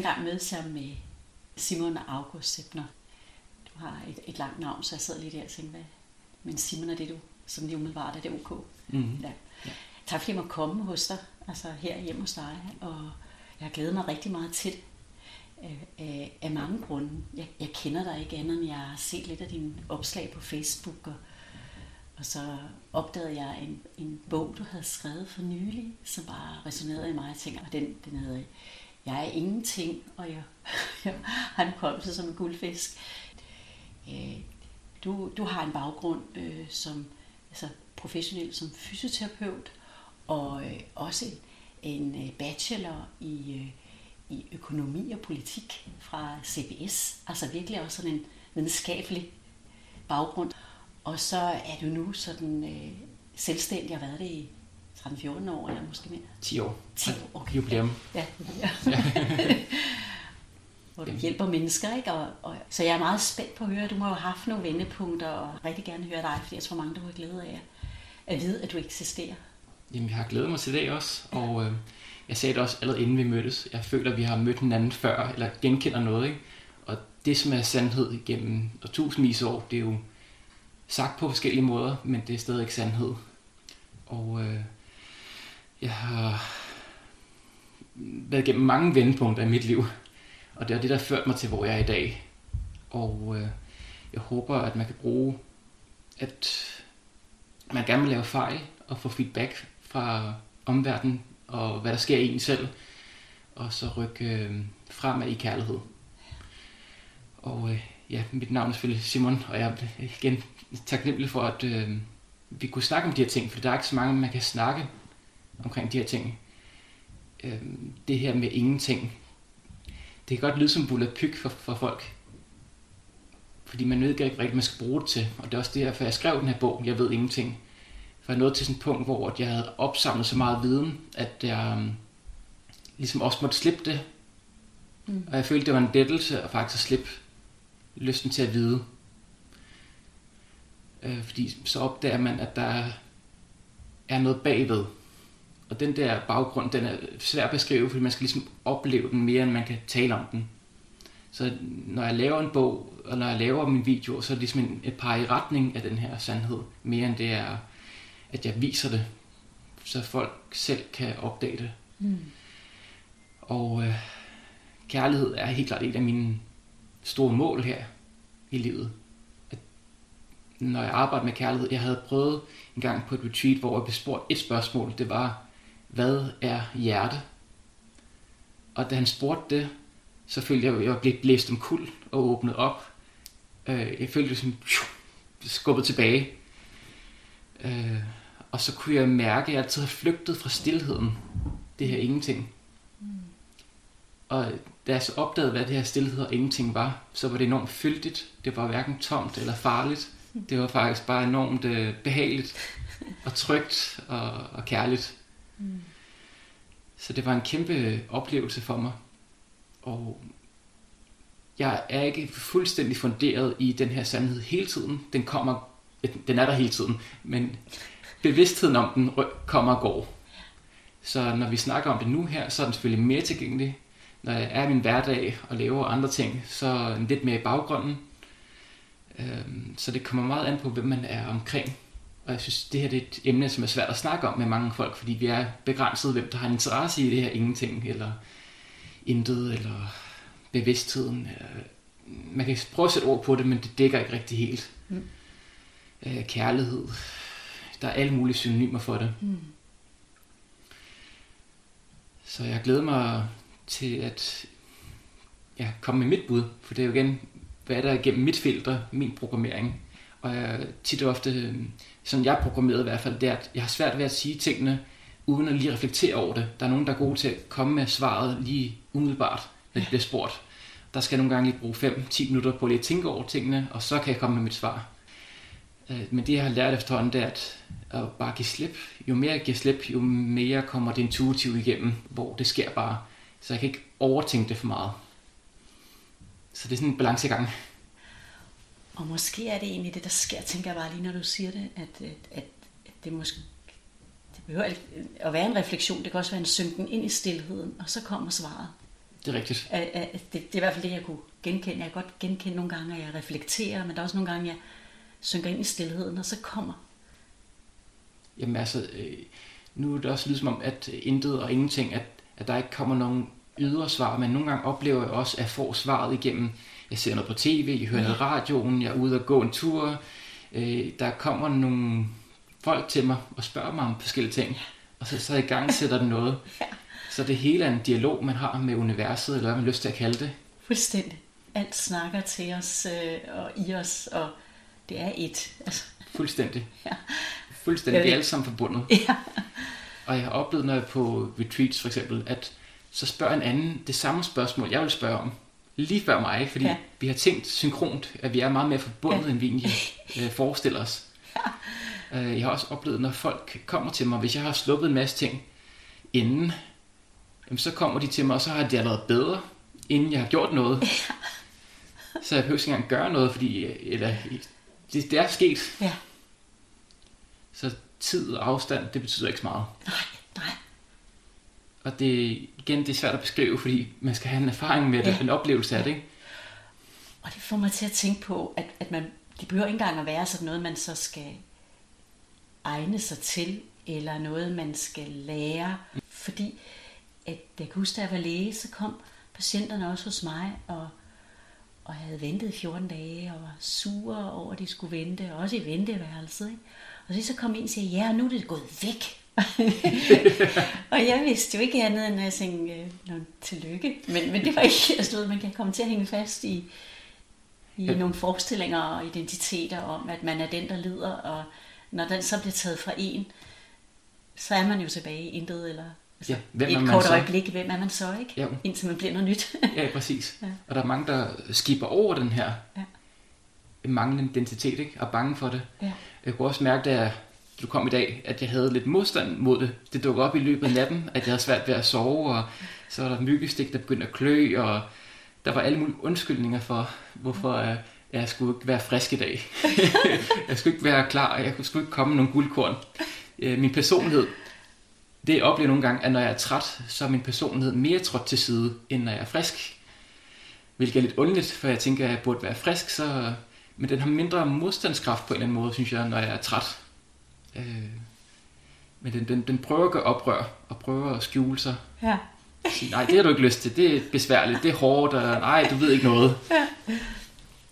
dengang mødtes jeg med Simon August Sebner. Du har et, et langt navn, så jeg sad lige der og tænkte, hvad? Men Simon er det du, som lige umiddelbart er det ok. Mm. Ja. Tak fordi jeg måtte komme hos dig, altså her hjemme hos dig, og jeg har glædet mig rigtig meget til det. Af, af, af mange grunde. Jeg, jeg kender dig ikke andet, end jeg har set lidt af dine opslag på Facebook, og, og så opdagede jeg en, en bog, du havde skrevet for nylig, som bare resonerede i mig. Jeg tænker, den, den hedder jeg er ingenting, og jeg, jeg har en hukommelse som en guldfisk. Øh, du, du har en baggrund øh, som altså professionel som fysioterapeut, og øh, også en, en øh, bachelor i, øh, i økonomi og politik fra CBS. Altså virkelig også sådan en videnskabelig baggrund. Og så er du nu sådan øh, selvstændig og været det i 13-14 år, eller måske mere? 10 år. 10 år, okay. Jubilæum. Ja, ja. Hvor du hjælper mennesker, ikke? Og, og, så jeg er meget spændt på at høre. Du må jo have haft nogle vendepunkter, og rigtig gerne høre dig, fordi jeg tror mange, der har glæde af at vide, at du eksisterer. Jamen, jeg har glædet mig til det også, og øh, jeg sagde det også allerede inden vi mødtes. Jeg føler, at vi har mødt hinanden før, eller genkender noget, ikke? Og det, som er sandhed igennem og tusindvis år, det er jo sagt på forskellige måder, men det er stadig ikke sandhed. Og øh, jeg har været gennem mange vendepunkter i mit liv, og det er det, der har ført mig til, hvor jeg er i dag. Og øh, jeg håber, at man kan bruge, at man gerne vil lave fejl og få feedback fra omverdenen og hvad der sker i en selv, og så rykke øh, fremad i kærlighed. Og øh, ja, mit navn er selvfølgelig Simon, og jeg er igen taknemmelig for, at øh, vi kunne snakke om de her ting, for der er ikke så mange, man kan snakke omkring de her ting. Øh, det her med ingenting, det kan godt lyde som pyg for, for folk, fordi man ved ikke rigtig, hvad man skal bruge det til, og det er også derfor, jeg skrev den her bog, Jeg ved ingenting. For jeg nåede til sådan et punkt, hvor jeg havde opsamlet så meget viden, at jeg um, ligesom også måtte slippe det. Mm. Og jeg følte, det var en lettelse at faktisk slippe lysten til at vide. Øh, fordi så opdager man, at der er noget bagved. Og den der baggrund, den er svær at beskrive, fordi man skal ligesom opleve den mere, end man kan tale om den. Så når jeg laver en bog, og når jeg laver min video, så er det ligesom en, et par i retning af den her sandhed, mere end det er, at jeg viser det, så folk selv kan opdage det. Mm. Og øh, kærlighed er helt klart et af mine store mål her i livet. At når jeg arbejder med kærlighed, jeg havde prøvet en gang på et retreat, hvor jeg blev spurgt et spørgsmål, det var, hvad er hjerte? Og da han spurgte det, så følte jeg, at jeg blev blæst om kul og åbnet op. Øh, jeg følte ligesom, som skubbet tilbage. Øh, og så kunne jeg mærke, at jeg altid havde flygtet fra stillheden. Det her ingenting. Og da jeg så opdagede, hvad det her stillhed og ingenting var, så var det enormt fyldigt. Det var hverken tomt eller farligt. Det var faktisk bare enormt øh, behageligt og trygt og, og kærligt. Mm. Så det var en kæmpe oplevelse for mig. Og jeg er ikke fuldstændig funderet i den her sandhed hele tiden. Den kommer, den er der hele tiden, men bevidstheden om den kommer og går. Så når vi snakker om det nu her, så er den selvfølgelig mere tilgængelig. Når jeg er i min hverdag og laver andre ting, så er den lidt mere i baggrunden. Øhm, så det kommer meget an på, hvem man er omkring. Og jeg synes, det her det er et emne, som er svært at snakke om med mange folk, fordi vi er begrænset, hvem der har interesse i det her ingenting, eller intet, eller bevidstheden. Man kan prøve at sætte ord på det, men det dækker ikke rigtig helt. Mm. Øh, kærlighed. Der er alle mulige synonymer for det. Mm. Så jeg glæder mig til at ja, komme med mit bud, for det er jo igen, hvad er der igennem mit filter, min programmering. Og jeg, tit og ofte, sådan jeg er programmeret i hvert fald, det er, at jeg har svært ved at sige tingene, uden at lige reflektere over det. Der er nogen, der er gode til at komme med svaret lige umiddelbart, når de bliver spurgt. Der skal jeg nogle gange lige bruge 5-10 minutter på lige at tænke over tingene, og så kan jeg komme med mit svar. Øh, men det, jeg har lært efterhånden, det er at, at bare give slip. Jo mere jeg giver slip, jo mere kommer det intuitivt igennem, hvor det sker bare. Så jeg kan ikke overtænke det for meget. Så det er sådan en balancegang. Og måske er det egentlig det, der sker, tænker jeg bare lige, når du siger det, at, at, at det måske det behøver at være en refleksion, det kan også være en synken ind i stillheden, og så kommer svaret. Det er rigtigt. Øh, øh, det, det er i hvert fald det, jeg kunne genkende. Jeg kan godt genkende nogle gange, at jeg reflekterer, men der er også nogle gange, jeg synker ind i stillheden, og så kommer. Jamen altså, øh, nu er det også ligesom om, at intet og ingenting, at, at der ikke kommer nogen ydre svar, men nogle gange oplever jeg også, at jeg får svaret igennem, jeg ser noget på tv, jeg hører noget i radioen, jeg er ude og gå en tur, øh, der kommer nogle folk til mig og spørger mig om forskellige ting, og så, så i gang sætter den noget. Så det hele er en dialog, man har med universet, eller hvad man har lyst til at kalde det. Fuldstændig. Alt snakker til os øh, og i os, og det er et. Altså, Fuldstændig. ja. Fuldstændig. Vi er alle sammen forbundet. ja. Og jeg har oplevet, når jeg er på retreats for eksempel, at så spørger en anden det samme spørgsmål, jeg vil spørge om. Lige før mig, fordi Ja. ja. vi har tænkt synkront, at vi er meget mere forbundet, Ja. ja. end vi egentlig øh, forestiller os. Øh, Jeg har også oplevet, når folk kommer til mig, hvis jeg har sluppet en masse ting inden, jamen, så kommer de til mig, og så har de allerede bedre, inden jeg har gjort noget. Så jeg behøver ikke engang gøre noget, fordi eller, det, det er sket. ja. Så tid og afstand, det betyder ikke så meget. Nej, nej. Og det, igen, det er svært at beskrive, fordi man skal have en erfaring med det, Ja. en oplevelse af det. Ikke? Og det får mig til at tænke på, at, at man, det behøver ikke engang at være sådan noget, man så skal egne sig til, eller noget, man skal lære. Fordi at jeg kan huske, da jeg var læge, så kom patienterne også hos mig, og, og havde ventet i 14 dage, og var sure over, at de skulle vente, og også i venteværelset. Ikke? Og så, så kom en og sagde, ja, nu er det gået væk. og jeg vidste jo ikke andet end at tænke, øh, "Nå, tillykke. Men, men det var ikke, altså, ved, man kan komme til at hænge fast i, i Ja. nogle forestillinger og identiteter om, at man er den, der lider, og når den så bliver taget fra en, så er man jo tilbage i intet, eller altså, Ja, hvem er et man kort så? øjeblik, hvem er man så, ikke? Ja. Indtil man bliver noget nyt. Ja, præcis. Ja. Ja. Og der er mange, der skipper over den her Ja. manglende identitet, ikke? og er bange for det. ja. Jeg kunne også mærke, da jeg- du kom i dag, at jeg havde lidt modstand mod det. Det dukkede op i løbet af natten, at jeg havde svært ved at sove, og så var der myggestik, der begyndte at klø, og der var alle mulige undskyldninger for, hvorfor øh, jeg skulle ikke være frisk i dag. jeg skulle ikke være klar, jeg skulle ikke komme nogle guldkorn. Øh, Min personlighed, det jeg oplever nogle gange, at når jeg er træt, så er min personlighed mere trådt til side, end når jeg er frisk. Hvilket er lidt underligt, for jeg tænker, at jeg burde være frisk, så... men den har mindre modstandskraft på en eller anden måde, synes jeg, når jeg er træt. Øh, men den, den, den prøver at gøre oprør, og prøver at skjule sig. ja. Sige, nej, det har du ikke lyst til, det er besværligt, det er hårdt, og nej, du ved ikke noget. Ja.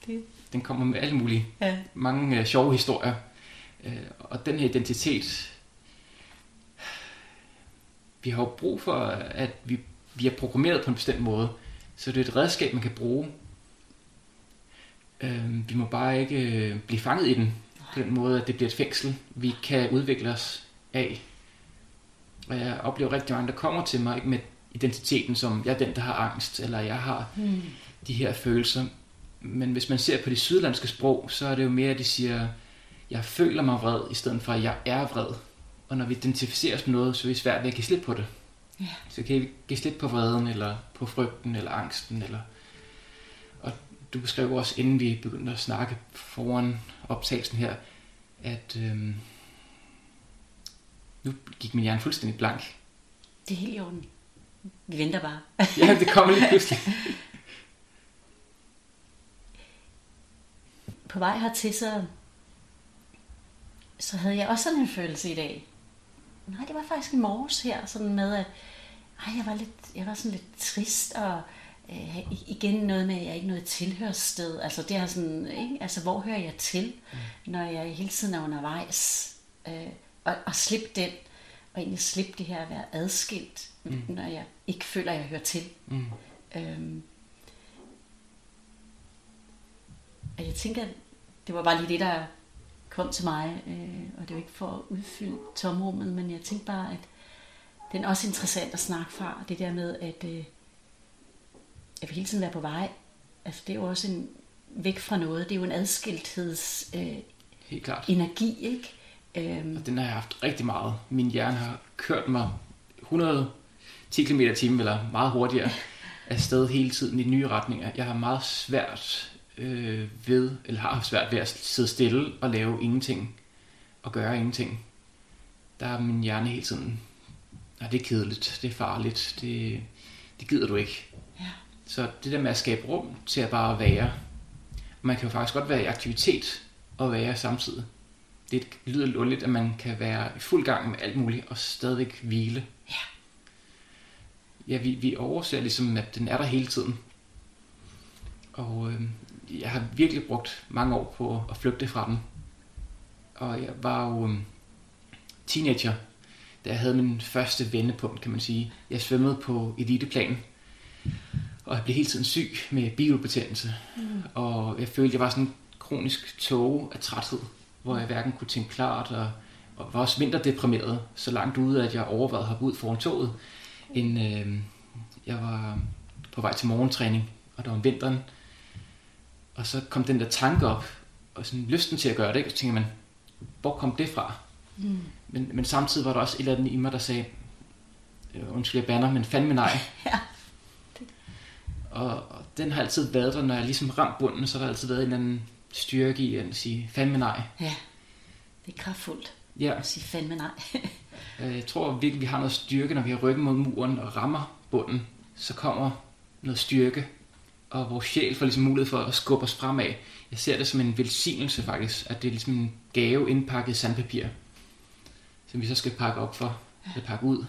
Det, Den kommer med alle mulige, ja. mange øh, sjove historier. Øh, og den her identitet, vi har jo brug for, at vi, vi er programmeret på en bestemt måde, så det er et redskab, man kan bruge. Øh, vi må bare ikke øh, blive fanget i den, på den måde, at det bliver et fængsel, vi kan udvikle os af. Og jeg oplever rigtig mange, der kommer til mig ikke med identiteten som, jeg er den, der har angst, eller jeg har Hmm. de her følelser. Men hvis man ser på de sydlandske sprog, så er det jo mere, at de siger, jeg føler mig vred, i stedet for, at jeg er vred. Og når vi identificerer os med noget, så er vi svært ved at give slip på det. Ja. Så kan vi give slip på vreden, eller på frygten, eller angsten. Eller... Du beskrev også, inden vi begyndte at snakke foran optagelsen her, at øhm, nu gik min hjerne fuldstændig blank. Det er helt i orden. Vi venter bare. Ja, det kommer lige pludselig. På vej hertil, så, så havde jeg også sådan en følelse i dag. Nej, det var faktisk i morges her, sådan med, at ej, jeg, var lidt, jeg var sådan lidt trist, og øh, igen noget med, at jeg ikke noget tilhørssted. Altså det er sådan, ikke? Altså hvor hører jeg til, mm. når jeg hele tiden er undervejs? Øh, og, og slippe den, og egentlig slippe det her at være adskilt, mm. når jeg ikke føler, at jeg hører til. Mm. Øhm, og jeg tænker, det var bare lige det, der kom til mig, øh, og det er ikke for at udfylde tomrummet, men jeg tænkte bare, at det er også interessant at snakke fra, det der med, at øh, jeg vil hele tiden være på vej. Altså det er jo også en væk fra noget, det er jo en adskiltheds øh, Helt klart. energi, ikke? Øhm, Og den har jeg haft rigtig meget. Min hjerne har kørt mig 110 km i timen, eller meget hurtigere, afsted hele tiden i nye retninger. Jeg har meget svært øh, ved, eller har haft svært ved at sidde stille og lave ingenting, og gøre ingenting. Der er min hjerne hele tiden, nej, det er kedeligt, det er farligt, det, det gider du ikke. Så det der med at skabe rum til at bare være. Man kan jo faktisk godt være i aktivitet og være samtidig. Det lyder lidt underligt, at man kan være i fuld gang med alt muligt og stadigvæk hvile. Ja. Ja, vi, vi overser ligesom, at den er der hele tiden. Og øh, jeg har virkelig brugt mange år på at flygte fra den. Og jeg var jo øh, teenager, da jeg havde min første vendepunkt, kan man sige. Jeg svømmede på eliteplan, og jeg blev hele tiden syg med biobetændelse. Mm. Og jeg følte, jeg var sådan en kronisk tåge af træthed, hvor jeg hverken kunne tænke klart, og, og var også mindre deprimeret, så langt ude, at jeg overvejede at hoppe ud foran toget, end øh, jeg var på vej til morgentræning, og det var om vinteren. Og så kom den der tanke op, og sådan lysten til at gøre det, og så tænker man, hvor kom det fra? Mm. Men, men samtidig var der også et eller andet i mig, der sagde, øh, undskyld jeg banner, men fandme nej. Ja. Og, og den har altid været der, når jeg ligesom ramt bunden, så har der altid været en eller anden styrke i at sige fandme nej. Ja. Det er kraftfuldt Ja, at sige fandme nej. øh, jeg tror virkelig, vi har noget styrke, når vi har ryggen mod muren og rammer bunden. Så kommer noget styrke, og vores sjæl får ligesom mulighed for at skubbe os fremad. Jeg ser det som en velsignelse faktisk, at det er ligesom en gave indpakket i sandpapir, som vi så skal pakke op for, eller pakke ud.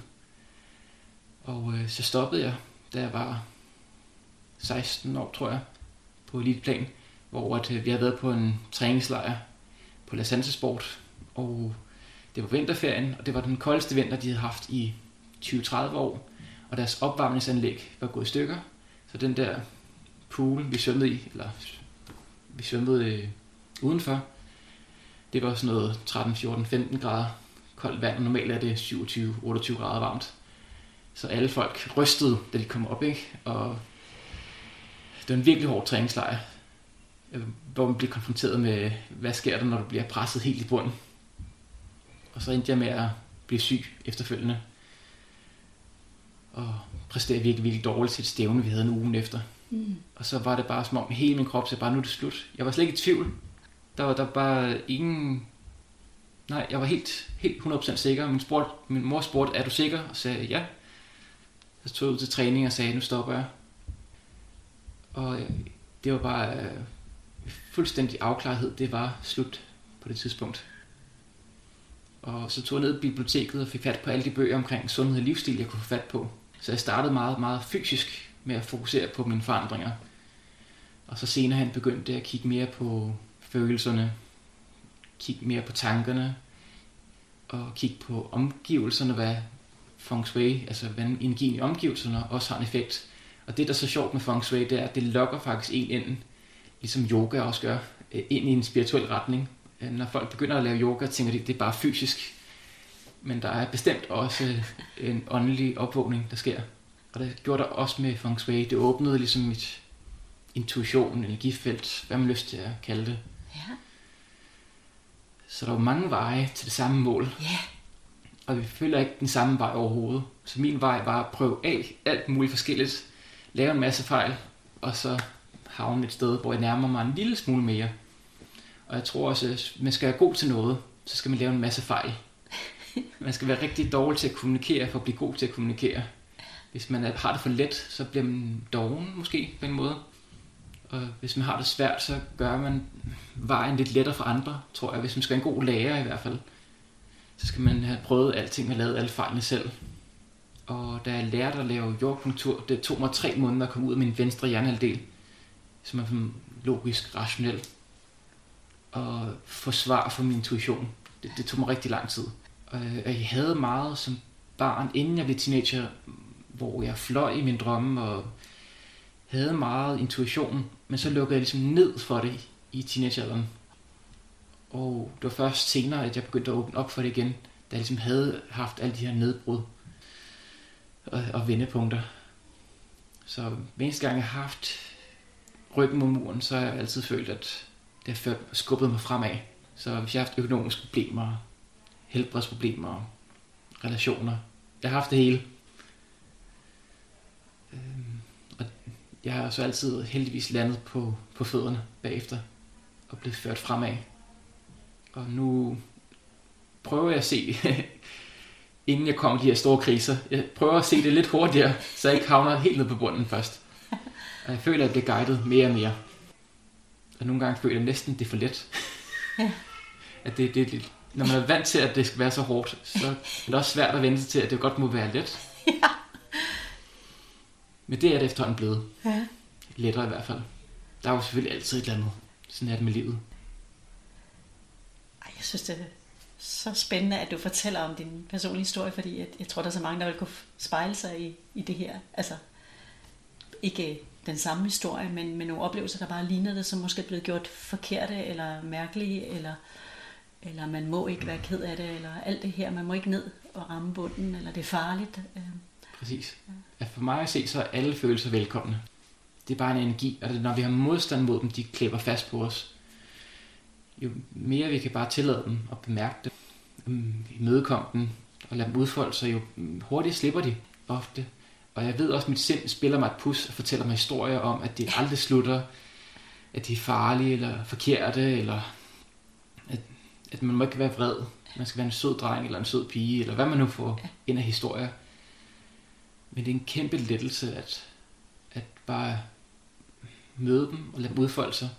Og øh, så stoppede jeg, da jeg var 16 år, tror jeg, på eliteplan, hvor at, øh, vi havde været på en træningslejr på La Sanse Sport, og det var vinterferien, og det var den koldeste vinter, de havde haft i 20-30 år, og deres opvarmningsanlæg var gået i stykker, så den der pool, vi svømmede i, eller vi svømmede øh, udenfor, det var sådan noget 13, 14, 15 grader koldt vand, og normalt er det 27-28 grader varmt. Så alle folk rystede, da de kom op, ikke? Og det var en virkelig hård træningslejr, øh, hvor man bliver konfronteret med, hvad sker der, når du bliver presset helt i bunden. Og så endte jeg med at blive syg efterfølgende. Og præstere virkelig, virkelig dårligt til et stævne, vi havde en uge efter. Mm. Og så var det bare som om hele min krop sagde bare, nu er det slut. Jeg var slet ikke i tvivl. Der var der var bare ingen... Nej, jeg var helt, helt 100% sikker. Min, spurgte, min mor spurgte, er du sikker? Og sagde ja. Så tog jeg ud til træning og sagde, nu stopper jeg. Og øh, det var bare øh, fuldstændig afklarethed. Det var slut på det tidspunkt. Og så tog jeg ned i biblioteket og fik fat på alle de bøger omkring sundhed og livsstil, jeg kunne få fat på. Så jeg startede meget, meget fysisk med at fokusere på mine forandringer. Og så senere hen begyndte jeg at kigge mere på følelserne, kigge mere på tankerne, og kigge på omgivelserne, hvad feng shui, altså hvad energien i omgivelserne også har en effekt. Og det, der er så sjovt med feng shui, det er, at det lokker faktisk en ind, ligesom yoga også gør, øh, ind i en spirituel retning. Øh, Når folk begynder at lave yoga, tænker de, at det er bare fysisk. Men der er bestemt også en åndelig opvågning, der sker. Og det gjorde der også med feng shui. Det åbnede ligesom mit intuition, energifelt, hvad man lyst til at kalde det. Ja. Så der var mange veje til det samme mål, Ja. og vi følger ikke den samme vej overhovedet. Så min vej var at prøve af alt muligt forskelligt, lave en masse fejl, og så havne et sted, hvor jeg nærmer mig en lille smule mere. Og jeg tror også, at man skal være god til noget, så skal man lave en masse fejl. Man skal være rigtig dårlig til at kommunikere, for at blive god til at kommunikere. Hvis man er- har det for let, så bliver man doven måske på en måde. Og hvis man har det svært, så gør man vejen lidt lettere for andre, tror jeg. Hvis man skal være en god lærer i hvert fald, så skal man have prøvet alting og lavet alle fejlene selv. Og da jeg lærte at lave jordpunktur, det tog mig tre måneder at komme ud af min venstre hjernehalvdel, som er sådan logisk, rationel, og få svar for min intuition. Det, det tog mig rigtig lang tid. Øh, og jeg havde meget som barn, inden jeg blev teenager, hvor jeg fløj i min drømme og havde meget intuition, men så lukkede jeg ligesom ned for det i teenagealderen. Og det var først senere, at jeg begyndte at åbne op for det igen, da jeg ligesom havde haft alle de her nedbrud og, og vendepunkter. Så hver eneste gang jeg har haft ryggen mod muren, så har jeg altid følt, at det har skubbet mig fremad. Så hvis jeg har haft økonomiske problemer, helbredsproblemer, relationer, jeg har haft det hele. Øhm, og jeg har så altid heldigvis landet på, på fødderne bagefter og blevet ført fremad. Og nu prøver jeg at se, inden jeg kommer de her store kriser, jeg prøver at se det lidt hurtigere, så jeg ikke havner helt ned på bunden først. Og jeg føler, at jeg bliver guidet mere og mere. Og nogle gange føler jeg næsten, at det er for let. Ja. at det, det, det, når man er vant til, at det skal være så hårdt, så er det også svært at vente sig til, at det godt må være let. Ja. Men det er det efterhånden blevet. Ja. Lettere i hvert fald. Der er jo selvfølgelig altid et eller andet. Sådan er det med livet. Ej, jeg synes, det så spændende, at du fortæller om din personlige historie, fordi jeg, jeg tror, der er så mange, der vil kunne spejle sig i, i det her. Altså, ikke den samme historie, men med nogle oplevelser, der bare ligner det, som måske er blevet gjort forkerte eller mærkelige, eller, eller man må ikke være ked af det, eller alt det her, man må ikke ned og ramme bunden, eller det er farligt. Øh, Præcis. Ja, for mig at se, så er alle følelser velkomne. Det er bare en energi, og når vi har modstand mod dem, de klæber fast på os. Jo mere vi kan bare tillade dem og bemærke det, mm, imødekomme dem og lade dem udfolde sig, jo hurtigere slipper de ofte. Og jeg ved også, at mit sind spiller mig et pus og fortæller mig historier om, at det aldrig slutter, at de er farlige eller forkerte, eller at, at man må ikke være vred. Man skal være en sød dreng eller en sød pige, eller hvad man nu får ind af historier. Men det er en kæmpe lettelse at, at bare møde dem og lade dem udfolde sig.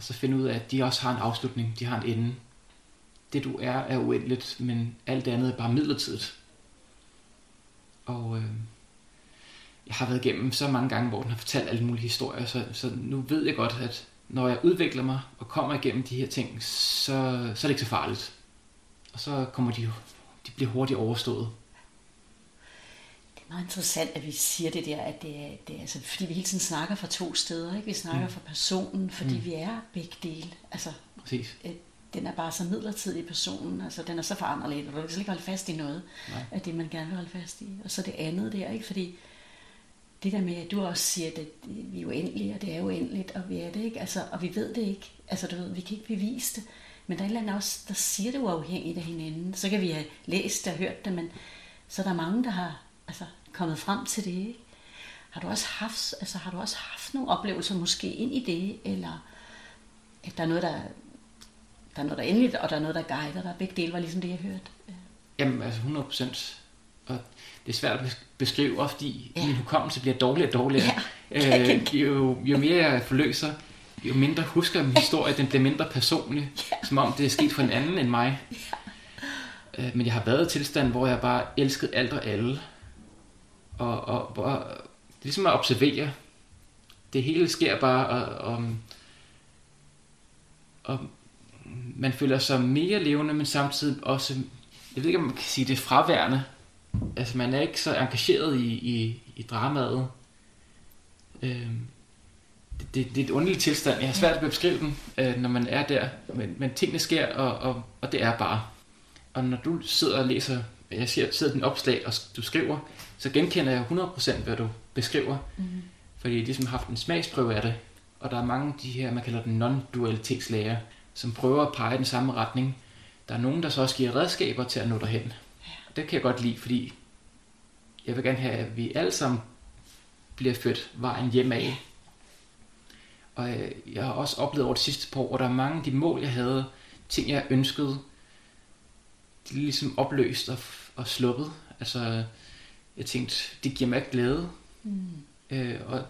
Og så finde ud af, at de også har en afslutning, de har en ende. Det du er, er uendeligt, men alt det andet er bare midlertidigt. Og øh, jeg har været igennem så mange gange, hvor den har fortalt alle mulige historier, så, så nu ved jeg godt, at når jeg udvikler mig og kommer igennem de her ting, så, så er det ikke så farligt. Og så kommer de, de bliver hurtigt overstået. Meget interessant, at vi siger det der, at det er, det er altså, fordi vi hele tiden snakker fra to steder. Ikke? Vi snakker mm. fra personen, fordi mm. vi er begge dele. Altså, Præcis. øh, den er bare så midlertidig personen, altså den er så foranderlig, og du kan slet ikke holde fast i noget Nej. af det, man gerne vil holde fast i. Og så det andet der, ikke? Fordi det der med, at du også siger, at vi er uendelige, og det er uendeligt, og vi er det ikke, altså, og vi ved det ikke. Altså du ved, vi kan ikke bevise det. Men der er et eller andet også, der siger det uafhængigt af hinanden. Så kan vi have læst og hørt det, men så er der mange, der har altså, kommet frem til det, ikke? Har du også haft, altså, har du også haft nogle oplevelser måske ind i det, eller at der er noget, der, der er noget, der er endeligt, og der er noget, der guider dig. Begge dele var ligesom det, jeg hørte. Jamen, altså 100 procent. Og det er svært at beskrive, også fordi Ja. min hukommelse bliver dårligere og dårligere. Ja, øh, jo, jo mere jeg forløser, jo mindre husker min historie, den bliver mindre personlig, ja. som om det er sket for en anden end mig. Ja. Øh, men jeg har været i tilstand, hvor jeg bare elskede alt og alle. Og, og, og det er ligesom at observere. Det hele sker bare, og, og, og man føler sig mere levende, men samtidig også, jeg ved ikke, om man kan sige, det fraværende. Altså, man er ikke så engageret i, i, i dramaet. Øhm, det, det, det er et underligt tilstand. Jeg har svært ved at beskrive den, øh, når man er der. Men, men tingene sker, og, og, og det er bare. Og når du sidder og læser, jeg ser, sidder din opslag, og du skriver, så genkender jeg 100% hvad du beskriver. Mm. Fordi jeg ligesom har haft en smagsprøve af det. Og der er mange af de her, man kalder den non-dualitetslæger, som prøver at pege i den samme retning. Der er nogen, der så også giver redskaber til at nå derhen. Og det kan jeg godt lide, fordi jeg vil gerne have, at vi alle sammen bliver født vejen hjem af. Og øh, jeg har også oplevet over de sidste par år, at der er mange af de mål, jeg havde, ting jeg ønskede, de er ligesom opløst og, og sluppet. Altså, jeg tænkte, det giver mig glæde. Mm. Øh, og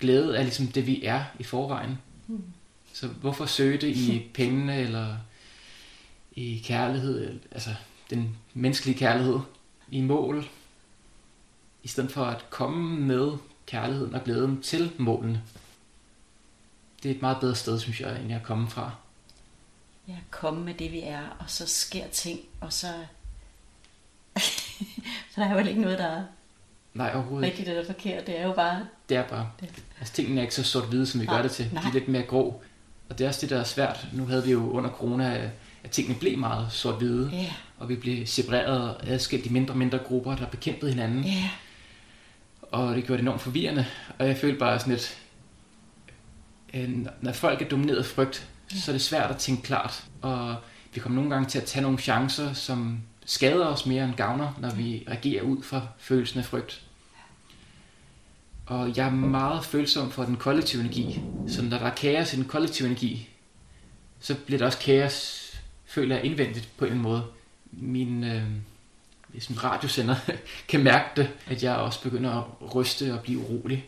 glæde er ligesom det, vi er i forvejen. Mm. Så hvorfor søge det i pengene eller i kærlighed, altså den menneskelige kærlighed, i mål, i stedet for at komme med kærligheden og glæden til målene. Det er et meget bedre sted, synes jeg, end jeg er kommet fra. Ja, komme med det, vi er, og så sker ting, og så... så der er jo ikke noget, der er Nej, overhovedet rigtigt eller forkert. Det er jo bare... Det er bare, Det. altså tingene er ikke så sort-hvide, som vi Nej, gør det til. De nej. er lidt mere grå. Og det er også det, der er svært. Nu havde vi jo under corona, at tingene blev meget sort-hvide. Ja, og vi blev separeret og adskilt i mindre og mindre grupper, der bekæmpede hinanden. ja, Og det gjorde det enormt forvirrende. Og jeg følte bare sådan lidt, øh, når folk er domineret af frygt, Ja. så er det svært at tænke klart. Og vi kommer nogle gange til at tage nogle chancer, som skader os mere end gavner, når vi reagerer ud fra følelsen af frygt. Og jeg er meget følsom for den kollektive energi. Så når der er kaos i den kollektive energi, så bliver der også kaos, føler jeg indvendigt på en måde. Min øh, ligesom radiosender kan mærke det, at jeg også begynder at ryste og blive urolig.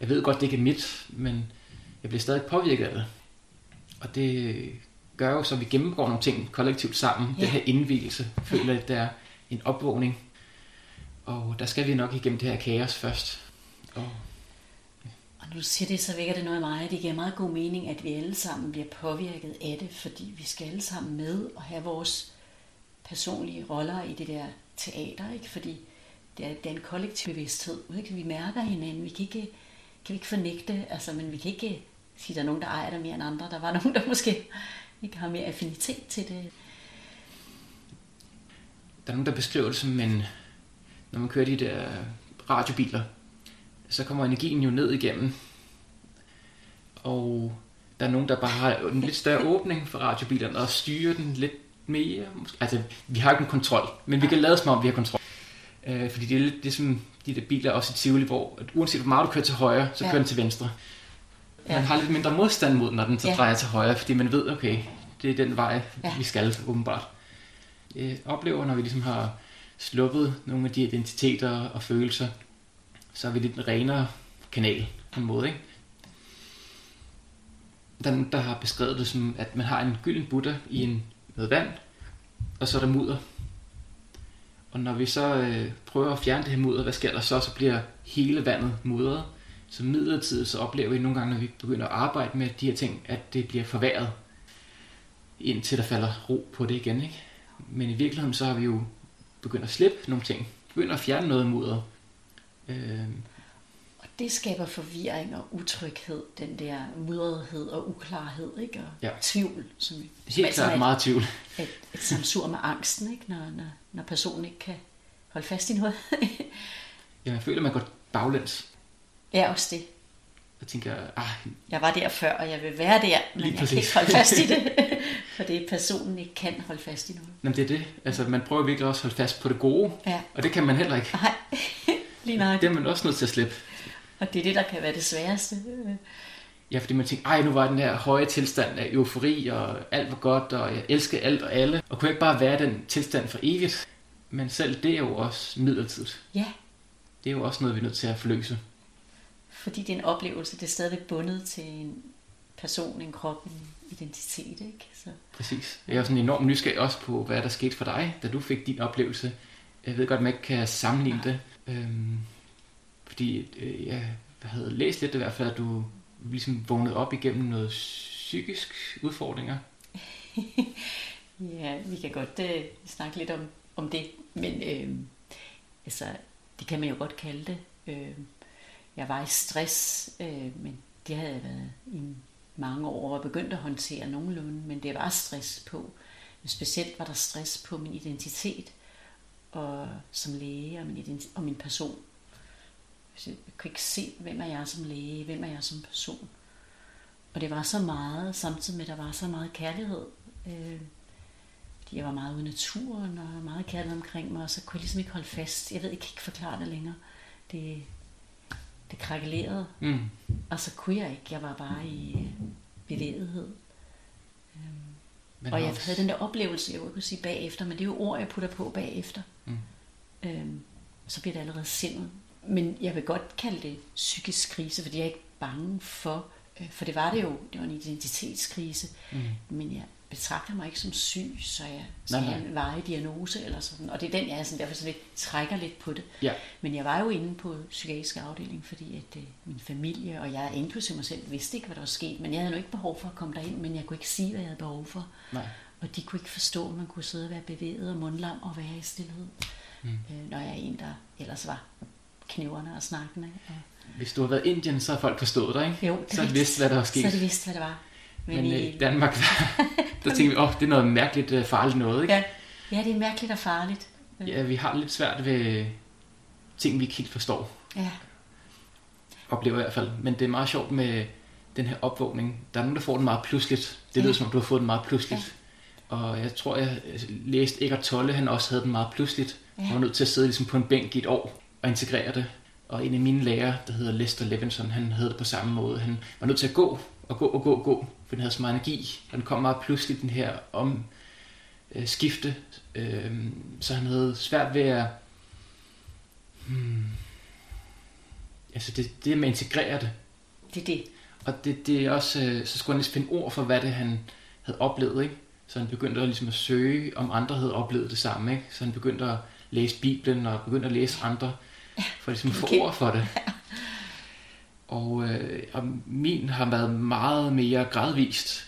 jeg ved godt, det ikke er mit, men jeg bliver stadig påvirket af det. Og det gør jo så, at vi gennemgår nogle ting kollektivt sammen. Ja. Den her indvielse, føler jeg, der er en opvågning. Og der skal vi nok igennem det her kaos først. Og og nu siger det, så vækker det noget af mig. Det giver meget god mening, at vi alle sammen bliver påvirket af det, fordi vi skal alle sammen med og have vores personlige roller i det der teater, ikke? fordi det er, det er en kollektiv bevidsthed. Ikke? Vi mærker hinanden, vi kan ikke, kan vi ikke fornægte, altså, men vi kan ikke sige, at der er nogen, der ejer det mere end andre. Der var nogen, der måske ikke har mere affinitet til det. Der er nogen, der beskriver det som en, når man kører de der radiobiler, så kommer energien jo ned igennem. Og der er nogen, der bare har en lidt større åbning for radiobilerne og styrer den lidt mere. Altså, vi har ikke en kontrol, men vi kan lade som om, vi har kontrol. Øh, fordi det er lidt ligesom de der biler også i Tivoli, hvor at uanset hvor meget du kører til højre, så ja. kører den til venstre. Ja. Man har lidt mindre modstand mod, når den så ja. drejer til højre, fordi man ved, okay, det er den vej, ja. vi skal åbenbart. Jeg oplever, når vi ligesom har sluppet nogle af de identiteter og følelser, så er vi lidt en renere kanal på en måde. Ikke? Der er nogen, der har beskrevet det som, at man har en gylden butter i en, noget vand, og så er der mudder. Og når vi så øh, prøver at fjerne det her mudder, hvad sker der så? Så bliver hele vandet mudret. Så midlertidigt så oplever vi nogle gange, når vi begynder at arbejde med de her ting, at det bliver forværret, indtil der falder ro på det igen. Ikke? Men i virkeligheden så har vi jo begyndt at slippe nogle ting. Begynder at fjerne noget mudder. Øh, og det skaber forvirring og utryghed, den der mudrethed og uklarhed, ikke? Og ja. tvivl. Som, Helt klart et, meget tvivl. Et, et samsur med angsten, ikke? Når, når, når personen ikke kan holde fast i noget. ja, man føler, man går baglæns. Ja, også det. Jeg tænker, ah, jeg var der før, og jeg vil være der, men jeg præcis. kan ikke holde fast i det. Fordi personen ikke kan holde fast i noget. Jamen det er det. Altså, man prøver virkelig også at holde fast på det gode, ja. og det kan man heller ikke. Nej. Lige nok. Det er man også nødt til at slippe. Og det er det, der kan være det sværeste. Ja, fordi man tænker, ej, nu var den her høje tilstand af eufori, og alt var godt, og jeg elsker alt og alle. Og kunne ikke bare være den tilstand for evigt? Men selv det er jo også midlertidigt. Ja. Det er jo også noget, vi er nødt til at forløse. Fordi det er en oplevelse, det er stadigvæk bundet til en person, en krop, en identitet, ikke? Præcis. Jeg er sådan enormt nysgerrig også på, hvad der skete for dig, da du fik din oplevelse. Jeg ved godt, at man ikke kan sammenligne det, Øhm, fordi øh, jeg havde læst lidt i hvert fald, at du ligesom vågnede op igennem noget psykisk udfordringer. ja, vi kan godt øh, snakke lidt om, om det, men øh, altså, det kan man jo godt kalde det. Øh, jeg var i stress, øh, men det havde jeg været i mange år og begyndt at håndtere nogenlunde, men det var stress på. Specielt var der stress på min identitet og som læge og min, og min person. Jeg kunne ikke se, hvem er jeg som læge, hvem er jeg som person. Og det var så meget, samtidig med, at der var så meget kærlighed. Øh, fordi jeg var meget ude i naturen og meget kærlighed omkring mig, og så kunne jeg ligesom ikke holde fast. Jeg ved, jeg kan ikke forklare det længere. Det, det krakkelerede. Mm. Og så kunne jeg ikke. Jeg var bare i bevægelighed. Men og jeg også... havde den der oplevelse, jeg kunne sige bagefter, men det er jo ord, jeg putter på bagefter. Mm. Øhm, så bliver det allerede sindet. Men jeg vil godt kalde det psykisk krise, fordi jeg er ikke bange for, øh, for det var det jo, det var en identitetskrise, mm. men jeg betragter mig ikke som syg, så jeg skal nej, nej. have en veje diagnose eller sådan. Og det er den, jeg er sådan, derfor sådan lidt, trækker lidt på det. Ja. Men jeg var jo inde på psykiatrisk afdeling, fordi at øh, min familie og jeg, inklusive mig selv, vidste ikke, hvad der var sket. Men jeg havde nu ikke behov for at komme derind, men jeg kunne ikke sige, hvad jeg havde behov for. Nej. Og de kunne ikke forstå, at man kunne sidde og være bevæget og mundlam og være i stillhed. Mm. Øh, når jeg er en, der ellers var knæverne og snakkende. Og... Hvis du har været i Indien, så har folk forstået dig, ikke? Jo, det så har de vidst, hvad der var sket. Så de vidst, hvad det var. Men, Men i Danmark, der, der tænker vi, åh, oh, det er noget mærkeligt øh, farligt noget, ikke? Ja. ja, det er mærkeligt og farligt. Ja, vi har lidt svært ved ting, vi ikke helt forstår. Ja. Oplever i hvert fald. Men det er meget sjovt med den her opvågning. Der er nogen, der får den meget pludseligt. Det lyder ja. som om, du har fået den meget pludseligt. Ja. Og jeg tror, jeg læste Eckart Tolle, han også havde den meget pludseligt. Ja. Han var nødt til at sidde ligesom på en bænk i et år og integrere det. Og en af mine lærere, der hedder Lester Levinson, han havde det på samme måde. Han var nødt til at gå og gå og gå og gå, den havde så meget energi. Og den kom meget pludselig, den her om øh, skifte. Øh, så han havde svært ved at... Hmm, Altså det, det med at integrere det. Det er det. Og det, det er også, øh, så skulle han lige finde ord for, hvad det han havde oplevet, ikke? Så han begyndte at, ligesom at søge, om andre havde oplevet det samme, ikke? Så han begyndte at læse Bibelen og begyndte at læse andre, for ligesom at få Okay. ord for det. Og, øh, og min har været meget mere gradvist.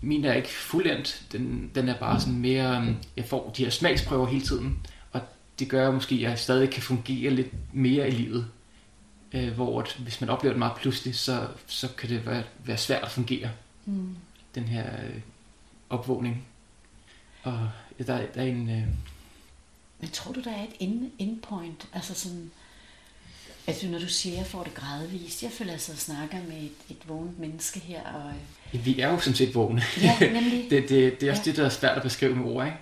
Min er ikke fuldendt. Den, den er bare sådan mere... øhm, Jeg får de her smagsprøver hele tiden. Og det gør måske, at jeg stadig kan fungere lidt mere i livet. Øh, hvor at, hvis man oplever det meget pludselig, så, så kan det være, være svært at fungere. Mm. Den her øh, opvågning. Og der, der er en... Øh, Men tror du, der er et end, endpoint? Altså sådan, altså når du siger, at jeg får det gradvist. Jeg føler altså, at jeg snakker med et, et vågent menneske her. Og, øh, vi er jo sådan set vågne. ja, nemlig. det, det, det er også Ja. det, der er svært at beskrive med ord, ikke?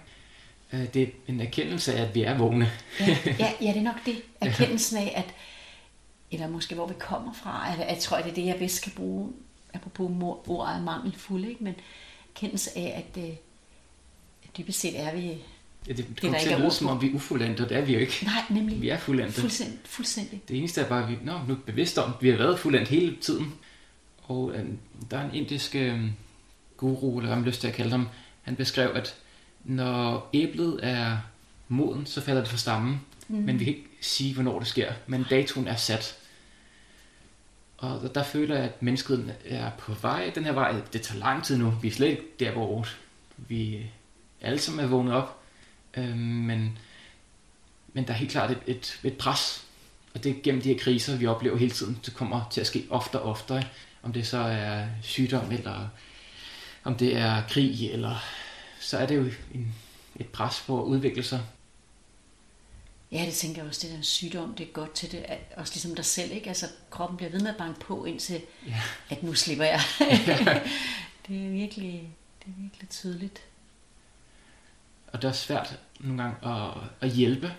Øh, Det er en erkendelse af, at vi er vågne. Ja, ja, ja, det er nok det. Erkendelsen af, at, eller måske hvor vi kommer fra, at jeg tror, det er det, jeg bedst kan bruge, apropos ordet mangelfuld, ikke? men erkendelse af, at, øh, at dybest set er vi, Ja, det kommer ikke til at lyde, som om vi er ufuldendte, og det er vi jo ikke. nej, nemlig, Vi er fuldendte. fuldstændig, fuldstændig. Det eneste er bare, at vi nå, nu er bevidste om, at vi har været fuldendt hele tiden. Og øh, der er en indisk øh, guru, eller hvad man lyst til at kalde ham, han beskrev, at når æblet er moden, så falder det fra stammen. Mm. Men vi kan ikke sige, hvornår det sker. Men datoen er sat. Og der, der føler jeg, at mennesket er på vej den her vej. Det tager lang tid nu. Vi er slet ikke der, hvor vi alle sammen er vågnet op. Øh, men, men der er helt klart et, et, et pres. Og det er gennem de her kriser, vi oplever hele tiden. Det kommer til at ske oftere og oftere. Om det så er sygdom, eller om det er krig, eller så er det jo en, et pres på at udvikle sig. Ja, det tænker jeg også, det der sygdom, det er godt til det, også ligesom dig selv, ikke? Altså, kroppen bliver ved med at banke på, indtil, Ja. at nu slipper jeg. det er virkelig, det er virkelig tydeligt. Og det er svært nogle gange at, at hjælpe.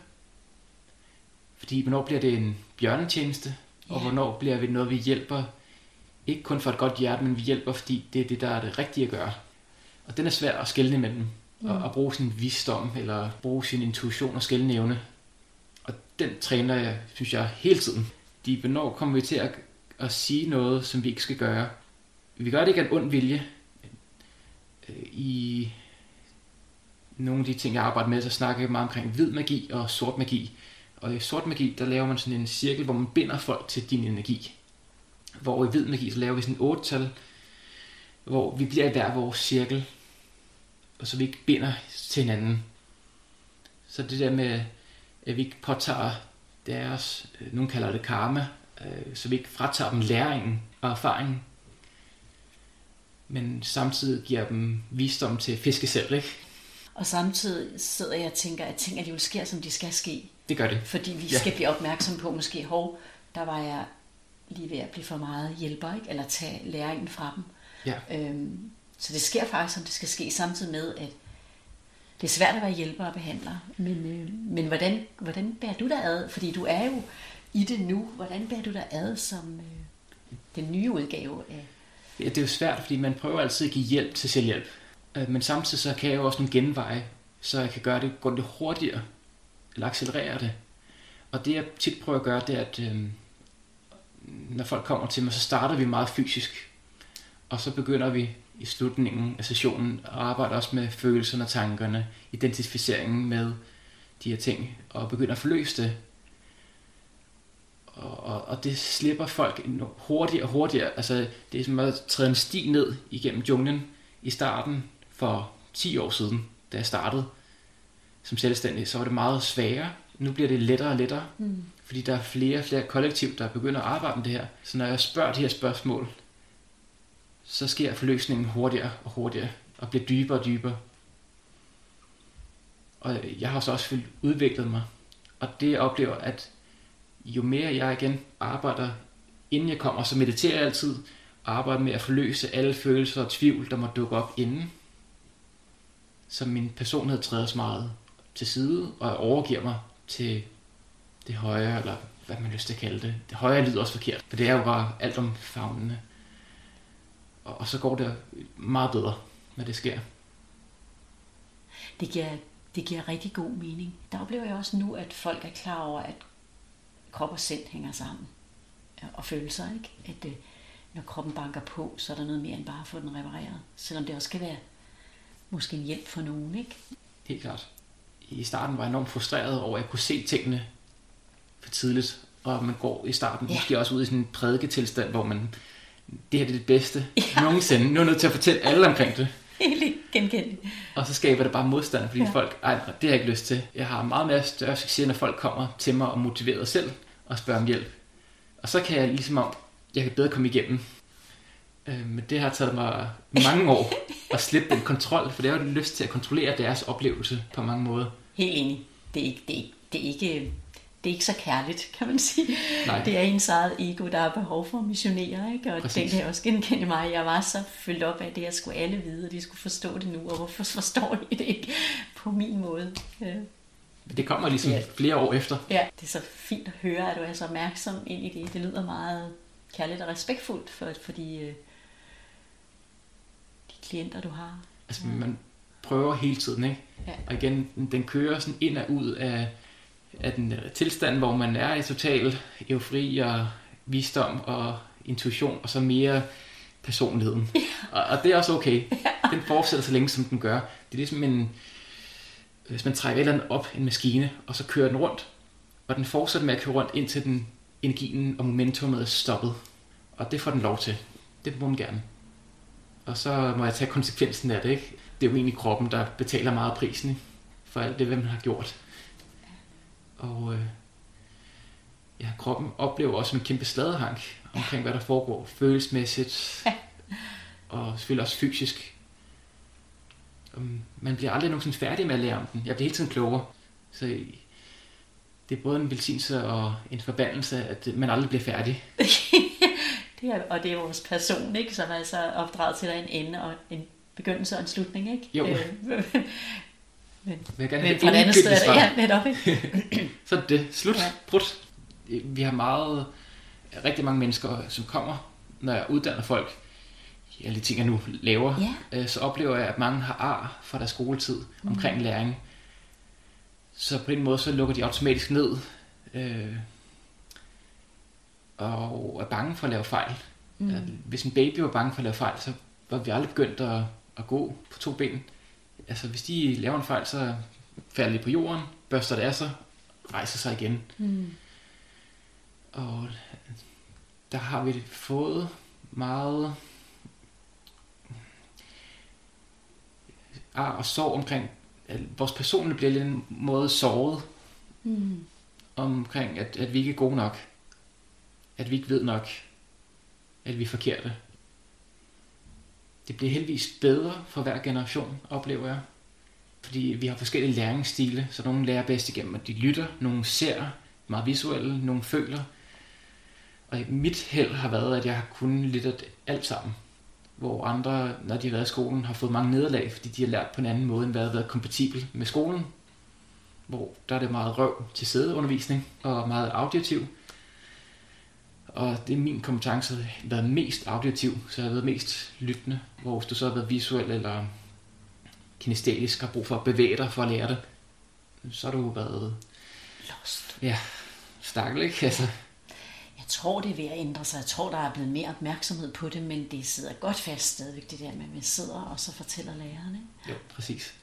Fordi hvornår bliver det en bjørnetjeneste, og Ja. hvornår bliver det noget, vi hjælper, ikke kun for et godt hjerte, men vi hjælper, fordi det er det, der er det rigtige at gøre. Og den er svær at skelne imellem. Mm. Og at bruge sin visdom, eller bruge sin intuition og skældnævne. Og den træner jeg, synes jeg, hele tiden. De, hvornår kommer vi til at, at sige noget, som vi ikke skal gøre? Vi gør det ikke af en ond vilje. Øh, I nogle af de ting, jeg arbejder med, så snakker jeg meget omkring hvid magi og sort magi. Og i sort magi, der laver man sådan en cirkel, hvor man binder folk til din energi. Hvor i hvid magi, så laver vi sådan en otte-tal, hvor vi bliver i hver vores cirkel, og så vi ikke binder til hinanden. Så det der med, at vi ikke påtager deres, øh, nogen kalder det karma, øh, så vi ikke fratager dem læringen og erfaringen, men samtidig giver dem visdom til at fiske selv, ikke? Og samtidig sidder jeg og tænker, at ting alligevel sker, som de skal ske. Det gør det. Fordi vi Ja. skal blive opmærksom på, måske, hov, der var jeg lige ved at blive for meget hjælper, ikke? eller tage læringen fra dem. Ja. Øhm, så det sker faktisk, som det skal ske, samtidig med, at det er svært at være hjælper og behandler. Men, øh, men hvordan, hvordan bærer du dig ad? Fordi du er jo i det nu. Hvordan bærer du dig ad som øh, den nye udgave af... Ja, det er jo svært, fordi man prøver altid at give hjælp til selvhjælp. Øh, Men samtidig så kan jeg jo også nogle genveje, så jeg kan gøre det, gå det hurtigere, eller accelerere det. Og det jeg tit prøver at gøre, det er, at øh, når folk kommer til mig, så starter vi meget fysisk. Og så begynder vi i slutningen af sessionen at arbejde også med følelserne og tankerne, identificeringen med de her ting, og begynder at forløse det. Og, og, og det slipper folk hurtigere og hurtigere. Altså, det er som at træde en sti ned igennem junglen i starten for 10 år siden, da jeg startede som selvstændig, så var det meget sværere. Nu bliver det lettere og lettere, Mm. fordi der er flere og flere kollektiv, der begynder at arbejde med det her. Så når jeg spørger de her spørgsmål, så sker forløsningen hurtigere og hurtigere, og bliver dybere og dybere. Og jeg har så også udviklet mig. Og det jeg oplever, at jo mere jeg igen arbejder, inden jeg kommer, så mediterer jeg altid, og arbejder med at forløse alle følelser og tvivl, der må dukke op inden. Så min personlighed træder så meget til side, og jeg overgiver mig til det højere, eller hvad man lyst til at kalde det. Det højere lyder også forkert, for det er jo bare alt om fagnene. Og, og så går det meget bedre, når det sker. Det giver, det giver rigtig god mening. Der oplever jeg også nu, at folk er klar over, at krop og sind hænger sammen. og følelser, ikke? At øh, når kroppen banker på, så er der noget mere end bare at få den repareret. Selvom det også kan være måske en hjælp for nogen, ikke? Helt klart. I starten var jeg enormt frustreret over, at jeg kunne se tingene for tidligt, og man går i starten Ja. måske også ud i sådan en prædiketilstand, hvor man, det her det er det bedste ja. nogensinde. Nu er jeg nødt til at fortælle alle omkring det. Helt genkendeligt. Og så skaber det bare modstand, fordi ja. folk, ej, det har jeg ikke lyst til. Jeg har meget mere større succes, når folk kommer til mig og motiverer selv og spørger om hjælp. Og så kan jeg ligesom om, jeg kan bedre komme igennem. Øh, men det har taget mig mange år at slippe den kontrol, for det har jo lyst til at kontrollere deres oplevelse på mange måder. Helt enig. Det er ikke, det er ikke, det er ikke, det er ikke så kærligt, kan man sige. Nej. Det er ens eget ego, der har behov for at missionere, ikke? Og Præcis. den kan også genkende mig. Jeg var så fyldt op af det, jeg skulle alle vide, og de skulle forstå det nu, og hvorfor forstår de det ikke på min måde? Øh, Det kommer ligesom Ja. flere år efter. Ja, det er så fint at høre, at du er så opmærksom ind i det. Det lyder meget kærligt og respektfuldt for, for de, øh, de klienter, du har. Altså, man prøver hele tiden, ikke? Ja. Og igen, den- kører sådan ind og ud af, af den tilstand, hvor man er i total eufori og visdom og intuition, og så mere personligheden. Ja. Og, og det er også okay. Den fortsætter så længe, som den gør. Det er ligesom en... Hvis man trækker et eller andet op, en maskine, og så kører den rundt, og den fortsætter med at køre rundt, indtil den energien og momentumet er stoppet. Og det får den lov til. Det må den gerne. Og så må jeg tage konsekvensen af det, ikke? Det er jo egentlig kroppen, der betaler meget af prisen, ikke? For alt det, hvad man har gjort. Og øh, ja, kroppen oplever også en kæmpe sladerhank omkring, hvad der foregår følelsesmæssigt. Ja. Og selvfølgelig også fysisk. Man bliver aldrig nogensinde færdig med at lære om den. Jeg bliver hele tiden klogere. Så det er både en velsignelse og en forbandelse, at man aldrig bliver færdig. det er, og det er vores person, ikke? som er så opdraget til at en ende og en begyndelse og en slutning. Ikke? Jo. Øh, men, men have fra et andet sted er ja, netop, ikke? Så er det slut. Ja. Brut. Vi har meget, rigtig mange mennesker, som kommer, når jeg uddanner folk alle de ting, jeg nu laver, Ja. øh, så oplever jeg, at mange har ar fra deres skoletid omkring læring. Så på den måde, så lukker de automatisk ned øh, og er bange for at lave fejl. Mm. Hvis en baby var bange for at lave fejl, så var vi aldrig begyndt at, at gå på to ben. Altså, hvis de laver en fejl, så falder de på jorden, børster det af sig, rejser sig igen. Mm. Og der har vi fået meget ar og sorg omkring, at vores personlige bliver lidt en måde såret Mm. omkring, at, at vi ikke er gode nok. At vi ikke ved nok. At vi er forkerte. Det bliver heldigvis bedre for hver generation, oplever jeg. Fordi vi har forskellige læringsstile, så nogle lærer bedst igennem, at de lytter, nogle ser meget visuelle, nogle føler. Og mit held har været, at jeg har kunnet lidt af alt sammen. Hvor andre, når de har været i skolen, har fået mange nederlag, fordi de har lært på en anden måde, end hvad har været kompatibel med skolen. Hvor der er det meget røv til sædeundervisning og meget auditiv. Og det er min kompetence har været mest auditiv, så jeg har været mest lyttende. Hvor hvis du så har været visuel eller kinestetisk og har brug for at bevæge dig for at lære det, så har du været Lost. ja, stakkel, ikke? Altså, Jeg tror, det er ved at ændre sig. Jeg tror, der er blevet mere opmærksomhed på det, men det sidder godt fast stadigvæk, det der med, at man sidder og så fortæller læreren. Ikke? jo, præcis.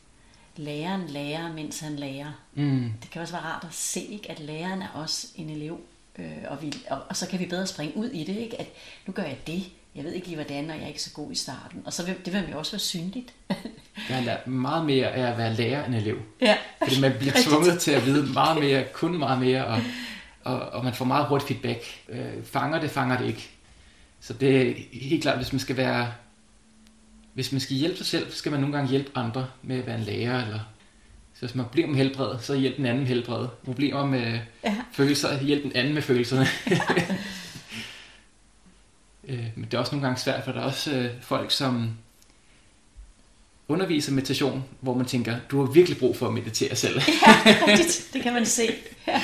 Læreren lærer, mens han lærer. Mm, Det kan også være rart at se, ikke? at læreren er også en elev, øh, og, vi, og, og så kan vi bedre springe ud i det, ikke? at nu gør jeg det, jeg ved ikke lige hvordan, og jeg er ikke så god i starten. Og så vil det vil jo også være synligt. har lært meget mere af at være lærer end elev. ja. Fordi man bliver tvunget til at vide meget mere, kun meget mere, og, og, og man får meget hurtigt feedback. Øh, fanger det, fanger det ikke. Så det er helt klart, hvis man skal være... Hvis man skal hjælpe sig selv, så skal man nogle gange hjælpe andre med at være en lærer, eller... Så hvis man bliver med helbred, så hjælp den anden med helbred. Problemer med Ja. følelser, hjælp den anden med følelserne. øh, men det er også nogle gange svært, for der er også øh, folk, som underviser meditation, hvor man tænker, du har virkelig brug for at meditere selv. Rigtigt, det kan man se. Ja.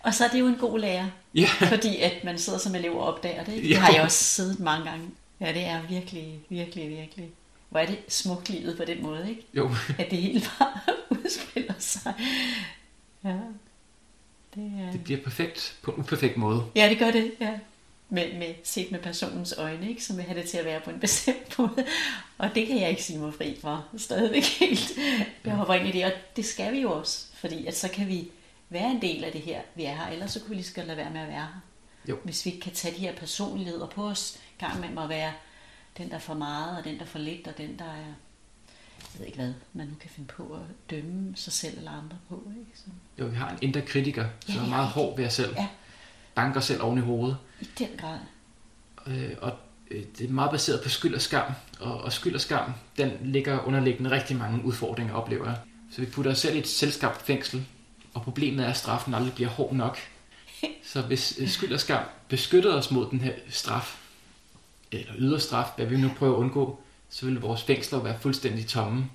Og så er det jo en god lærer, ja. fordi at man sidder som elev og opdager det. Jo. Det har jeg også siddet mange gange. Ja, det er virkelig, virkelig, virkelig. Hvor er det smukt livet på den måde, ikke? Jo, At det hele bare udspiller sig. Ja, det er... det bliver perfekt på en uperfekt måde. Ja, det gør det, ja. med, med, set med personens øjne, ikke? som vil have det til at være på en bestemt måde. Og det kan jeg ikke sige mig fri fra. Stadigvæk helt. Jeg hopper ind i det, og det skal vi jo også. Fordi at så kan vi være en del af det her, vi er her. Ellers så kunne vi lige skal lade være med at være her. Jo. Hvis vi ikke kan tage de her personligheder på os, gang med at være den, der er for meget, og den, der er for lidt, og den, der er jeg ved ikke hvad, man nu kan finde på at dømme sig selv eller andre på. Ikke? Så. Jo, vi har en indre kritiker, som Ja, er meget hård ved os selv. Ja, Banker selv oven i hovedet. i den grad. Øh, og øh, det er meget baseret på skyld og skam. Og, og skyld og skam, den ligger underliggende rigtig mange udfordringer, oplever jeg. Så vi putter os selv i et selskabt fængsel, og problemet er, at straffen aldrig bliver hård nok. Så hvis øh, skyld og skam beskyttede os mod den her straf, eller yder straf, hvad vi nu prøver at undgå, så ville vores fængsler være fuldstændig tomme.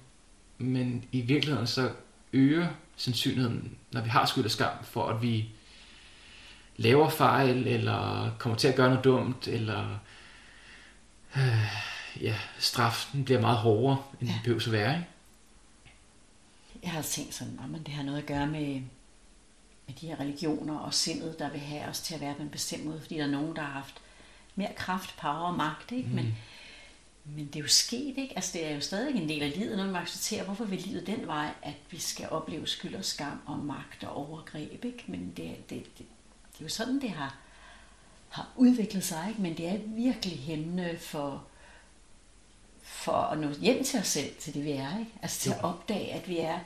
Men i virkeligheden så øger sandsynligheden, når vi har skyld og skam, for at vi laver fejl, eller kommer til at gøre noget dumt, eller øh, ja, straffen bliver meget hårdere, end ja. Det behøver at være. Ikke? Jeg har tænkt sådan, at det har noget at gøre med, med de her religioner og sindet, der vil have os til at være på en bestemt måde, fordi der er nogen, der har haft mere kraft, power og magt, ikke? Mm. Men, men det er jo sket, ikke? Altså, det er jo stadig en del af livet, når man accepterer, hvorfor vil livet den vej, at vi skal opleve skyld og skam og magt og overgreb, ikke? Men det, det, det, det er jo sådan, det har, har udviklet sig, ikke? Men det er virkelig hæmmende for, for at nå hjem til os selv, til det vi er, ikke? Altså til at opdage, at vi er,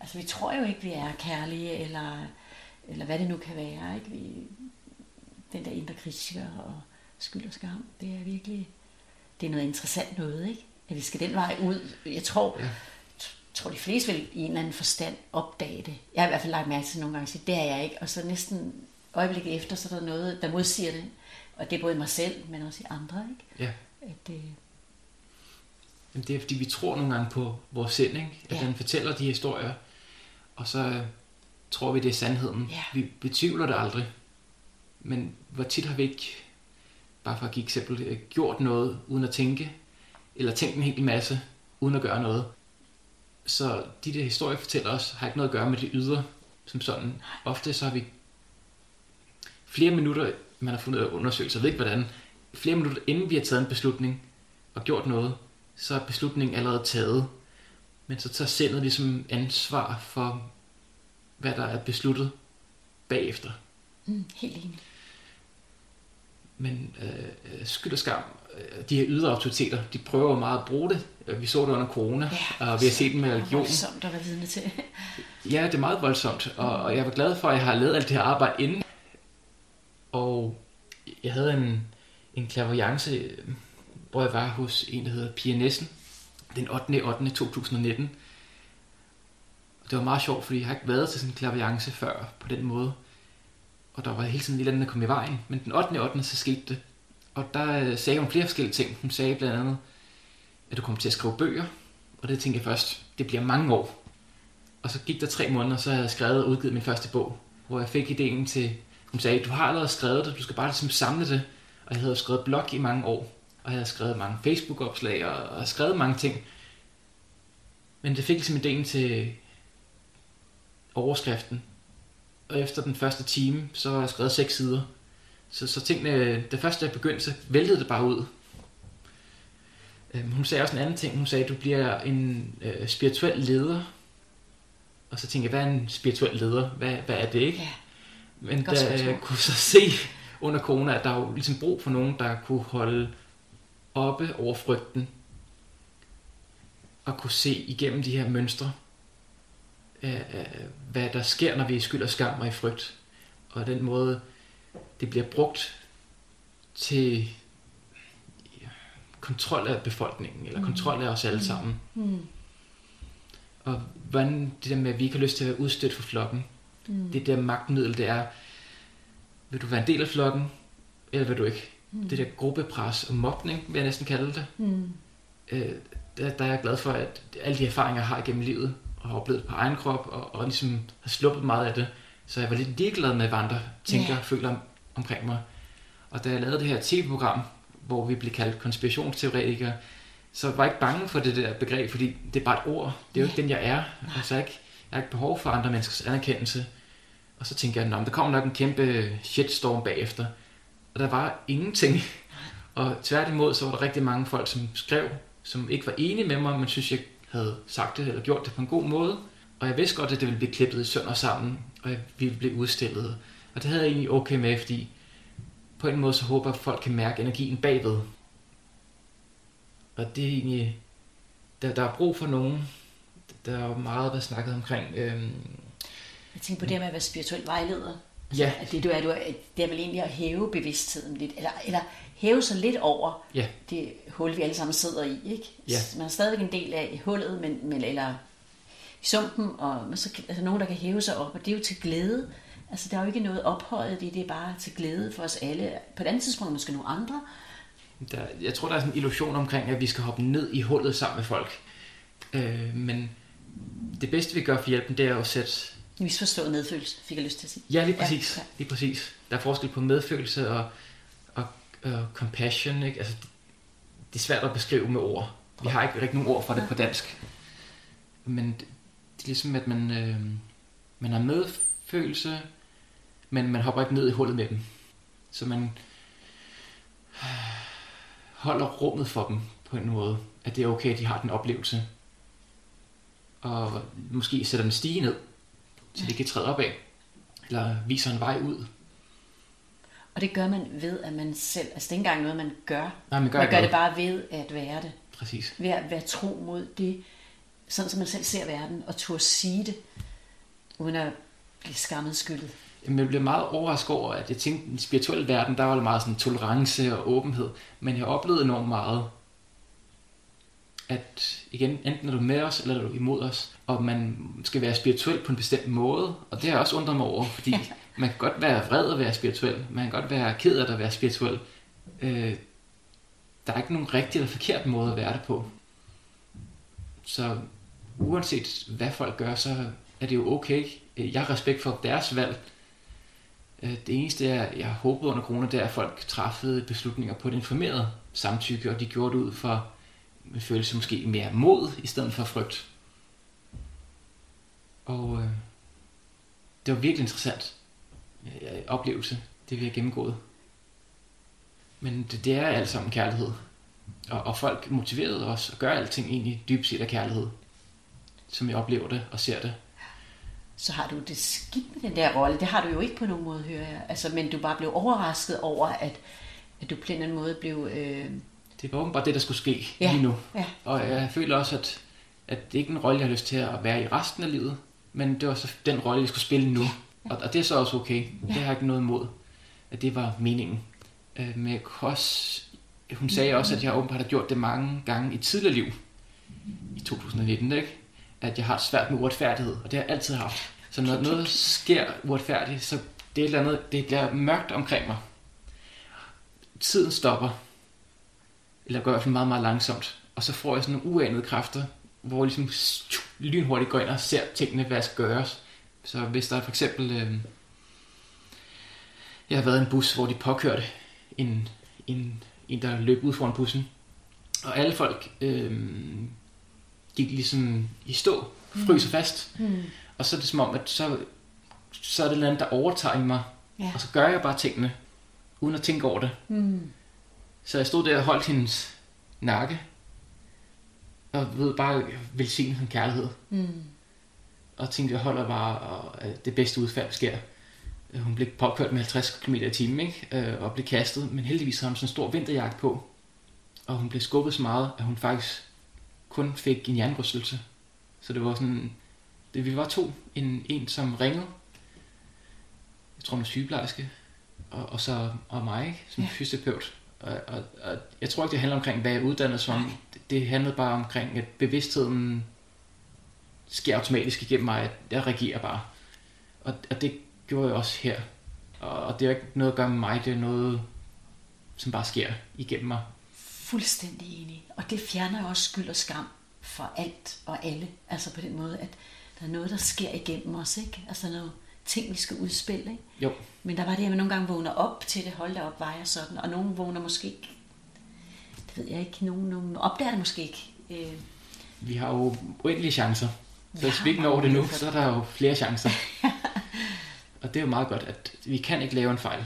altså vi tror jo ikke, vi er kærlige, eller, eller hvad det nu kan være, ikke? Vi, den der indre kritiker og skyld og skam, det er virkelig, det er noget interessant noget, ikke? At vi skal den vej ud. Jeg tror, Ja. tror de fleste vil i en eller anden forstand opdage det. Jeg har i hvert fald lagt mærke til nogle gange at det er jeg ikke. Og så næsten øjeblikket efter, så er der noget, der modsiger det. Og det er både i mig selv, men også i andre, ikke? Ja. At det, Jamen, det er fordi, vi tror nogle gange på vores sind, ikke? At Ja. den fortæller de historier, og så øh, tror vi, det er sandheden. Ja. Vi betvivler det aldrig. Men hvor tit har vi ikke, bare for at give eksempel, øh, gjort noget uden at tænke, eller tænkt en hel masse uden at gøre noget. Så de der historier fortæller os, har ikke noget at gøre med det ydre som sådan. Ofte så har vi flere minutter, man har fundet undersøgelser, jeg ved ikke hvordan, flere minutter inden vi har taget en beslutning og gjort noget, så er beslutningen allerede taget. Men så tager sindet ligesom ansvar for, hvad der er besluttet bagefter. mm, helt enig. Men øh, skyld og skam, øh, de her ydre autoriteter, de prøver jo meget at bruge det. Øh, Vi så det under corona, Ja, og vi har set det med religion. Voldsomt at være vidne til. Ja, det er meget voldsomt, og, og jeg var glad for, at jeg har lavet alt det her arbejde inden. Og jeg havde en, en klaverjance, hvor jeg var hos en, der hedder Pia Nissen, den 8. 8. 2019. Og det var meget sjovt, fordi jeg har ikke været til sådan en klaverjance før på den måde. Og der var hele tiden lidt andet, der kom i vejen. Men den 8. 8. så skete det. Og der øh, sagde hun flere forskellige ting. Hun sagde blandt andet, at du kommer til at skrive bøger. Og det tænkte jeg først, det bliver mange år. Og så gik der tre måneder, så havde jeg skrevet og udgivet min første bog, hvor jeg fik ideen til, hun sagde, du har allerede skrevet det, du skal bare ligesom samle det. Og jeg havde skrevet blog i mange år, og jeg havde skrevet mange Facebook-opslag, og, og skrevet mange ting. Men det fik ligesom ideen til overskriften. Og efter den første time, så har jeg skrevet seks sider. Så, så tingene, det første jeg begyndte, så væltede det bare ud. Øhm, Hun sagde også en anden ting. Hun sagde, at du bliver en øh, spirituel leder. Og så tænkte jeg, hvad er en spirituel leder? Hvad, hvad er det ikke? Ja, Men godt der jeg kunne så se under corona, at der er jo ligesom brug for nogen, der kunne holde oppe over frygten. Og kunne se igennem de her mønstre, øh, hvad der sker, når vi er skyld og skam og i frygt. Og den måde, det bliver brugt til kontrol af befolkningen, eller Mhm. kontrol af os alle sammen. mm, Og hvordan det der med, at vi ikke har lyst til at være udstødt for flokken, mm, det der magtmiddel, det er, vil du være en del af flokken, eller vil du ikke? mm, Det der gruppepres og mobning, vil jeg næsten kalde det. mm, Øh, der, der er jeg glad for, at alle de erfaringer, jeg har igennem livet, og har oplevet på egen krop, og, og ligesom har sluppet meget af det, så jeg var lidt ligeglad med, hvad andre tænker og Ja. føler om, omkring mig. Og da jeg lavede det her tv-program, hvor vi blev kaldt konspirationsteoretikere, så var jeg ikke bange for det der begreb, fordi det er bare et ord. Det er jo ikke den, jeg er. Altså, jeg, ikke, jeg har ikke behov for andre menneskers anerkendelse. Og så tænker jeg, at der kommer nok en kæmpe shitstorm bagefter. Og der var ingenting. Og tværtimod, så var der rigtig mange folk, som skrev, som ikke var enige med mig, men synes, jeg havde sagt det eller gjort det på en god måde. Og jeg vidste godt, at det ville blive klippet i sønder sammen, og jeg ville blive udstillet. Og det havde jeg egentlig okay med, fordi på en måde så håber jeg, at folk kan mærke energien bagved. Og det er egentlig... Der, der er brug for nogen. Der er jo meget været snakket omkring. Øhm, Jeg tænker på det med at være spirituel vejleder ja, At det, du er, du er, det er vel egentlig at hæve bevidstheden lidt, eller, eller hæve sig lidt over ja, det hul, vi alle sammen sidder i. Ikke? Ja. Man er stadigvæk en del af hullet, men, men, eller i sumpen, og så, altså nogen, der kan hæve sig op, og det er jo til glæde. Altså, der er jo ikke noget ophøjet i det, er bare til glæde for os alle. På et andet tidspunkt måske nogle andre. der, jeg tror, der er sådan en illusion omkring, at vi skal hoppe ned i hullet sammen med folk. Øh, men det bedste, vi gør for hjælpen, det er at sætte Misforstået medfølelse, fik jeg lyst til at sige. Ja, lige præcis. Ja, Ja, ja. ja. Lige præcis. Der er forskel på medfølelse og, og, og compassion. Ikke? Altså, det, det er svært at beskrive med ord. Vi har ikke rigtig nogen ord for det på dansk. Men det, det er ligesom, at man, øh, man har medfølelse, men man hopper ikke ned i hullet med dem. Så man holder rummet for dem på en måde. At det er okay, at de har den oplevelse. Og måske sætter en stige ned, så de kan træde op af. Eller viser en vej ud. Og det gør man ved, at man selv, altså det er ikke engang noget, man gør. Nej, man gør, man gør det bare ved at være det. Præcis. Ved at være tro mod det, sådan som man selv ser verden, og turde sige det, uden at blive skammet skyldet. Jamen, jeg blev meget overrasket over, at jeg tænkte, i den spirituelle verden, der var det meget sådan tolerance og åbenhed. Men jeg oplevede enormt meget, at igen, enten er du med os, eller er du imod os. Og man skal være spirituel på en bestemt måde. Og det har jeg også undret mig over, fordi man kan godt være vred og være spirituel. Man kan godt være ked af at være spirituel. Øh, der er ikke nogen rigtig eller forkert måde at være det på. Så uanset hvad folk gør, så er det jo okay. Jeg har respekt for deres valg. Øh, Det eneste, er, jeg håbede under corona, det er, at folk træffede beslutninger på et informeret samtykke, og de gjorde det ud for med følelse måske mere mod, i stedet for frygt. Og øh, det var virkelig interessant øh, oplevelse, det vi har gennemgået. Men det, det er alt sammen kærlighed. Og, og folk motiverede os at gøre alting egentlig dybt set af kærlighed. Som jeg oplever det og ser det. Så har du det skidt med den der rolle. Det har du jo ikke på nogen måde, hører jeg. Altså, men du bare blev overrasket over, at, at du på en eller anden måde blev... Øh, det var åbenbart det, der skulle ske Ja, lige nu. ja. Og jeg føler også, at, at det ikke er en rolle, jeg har lyst til at være i resten af livet. Men det var så den rolle, jeg skulle spille nu. Og, og det er så også okay. Det har jeg ikke noget imod, at det var meningen. Øh, men jeg også, hun sagde også, at jeg åbenbart har gjort det mange gange i tidligere liv. I 2019, ikke? At jeg har svært med uretfærdighed, og det har jeg altid haft. Så når noget sker uretfærdigt, så det er et eller andet, det bliver mørkt omkring mig. Tiden stopper, eller går i hvert fald meget, meget langsomt. Og så får jeg sådan nogle uanede kræfter, hvor jeg ligesom lynhurtigt går ind og ser tingene, hvad skal gøres. Så hvis der er for eksempel... Øh, jeg har været i en bus, hvor de påkørte en, en, en der løb ud foran bussen. Og alle folk øh, gik ligesom i stå, fryser fast. hmm, Og så er det som om, at så, så er det noget, der overtager mig. ja. Og så gør jeg bare tingene, uden at tænke over det. Hmm. Så jeg stod der og holdt hendes nakke, og ved bare velsigne hendes kærlighed. Hmm. Og tænkte, jeg holder bare, og at det bedste udfald sker. Øh, Hun blev påkørt med 50 km i timen, ikke? Øh, og blev kastet, men heldigvis havde hun sådan en stor vinterjagt på. Og hun blev skubbet så meget, at hun faktisk kun fik en jernrystelse. Så det var sådan, det, vi var to. En, en som ringede, jeg tror hun er sygeplejerske, og, og så og mig, ikke? som ja. fysioterapeut. Og, og, og, jeg tror ikke, det handler omkring, hvad jeg er uddannet som. Det, det handlede bare omkring, at bevidstheden sker automatisk igennem mig, at jeg reagerer bare. Og, og det gjorde jeg også her. Og, og det er ikke noget at gøre med mig, det er noget, som bare sker igennem mig. Fuldstændig enig. Og det fjerner jo også skyld og skam for alt og alle. Altså på den måde, at der er noget, der sker igennem os, ikke? Altså noget ting, vi skal udspille, ikke? Jo, Men der var det, at man nogle gange vågner op til det, hold da op, var jeg sådan, og nogen vågner måske ikke, det ved jeg ikke, nogen, nogen opdager det måske ikke. Øh, vi har jo uendelige chancer. Så hvis vi ikke når det nu, så er der jo flere chancer. og det er jo meget godt, at vi kan ikke lave en fejl.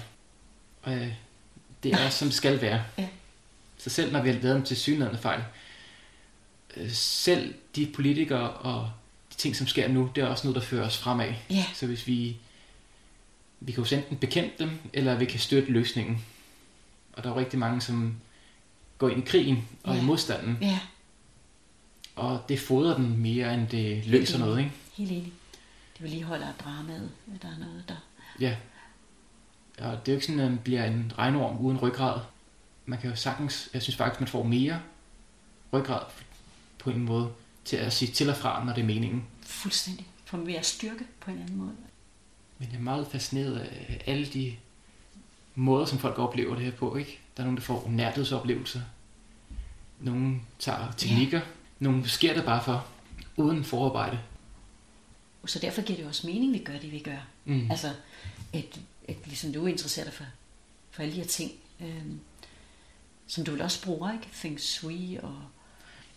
Og, øh, Det er, som skal være. Ja. Så selv når vi har lavet dem til synligheden fejl, øh, selv de politikere og ting, som sker nu, det er også noget, der fører os fremad. Ja. Så hvis vi, vi kan jo enten bekæmpe dem, eller vi kan støtte løsningen. Og der er jo rigtig mange, som går ind i krigen og Ja. i modstanden, Ja, og det fodrer den mere, end det løser enig. noget, ikke? helt enig. Det vedligeholder dramaet, at der er noget, der... Ja. Og det er jo ikke sådan, at man bliver en regnorm uden ryggrad. Man kan jo sagtens, jeg synes faktisk, man får mere ryggrad på en måde til at sige til og fra, når det er meningen. Fuldstændig. Få mere styrke på en anden måde. Men jeg er meget fascineret af alle de måder, som folk oplever det her på. Ikke? Der er nogen, der får nærhedsoplevelser. Nogle tager teknikker. Ja. Nogle sker det bare for, uden forarbejde. Så derfor giver det også mening, at vi gør det, vi gør. Mm. Altså, at, at ligesom du er interesseret for, for alle de her ting, øhm, som du vil også bruger, ikke? Feng Shui og...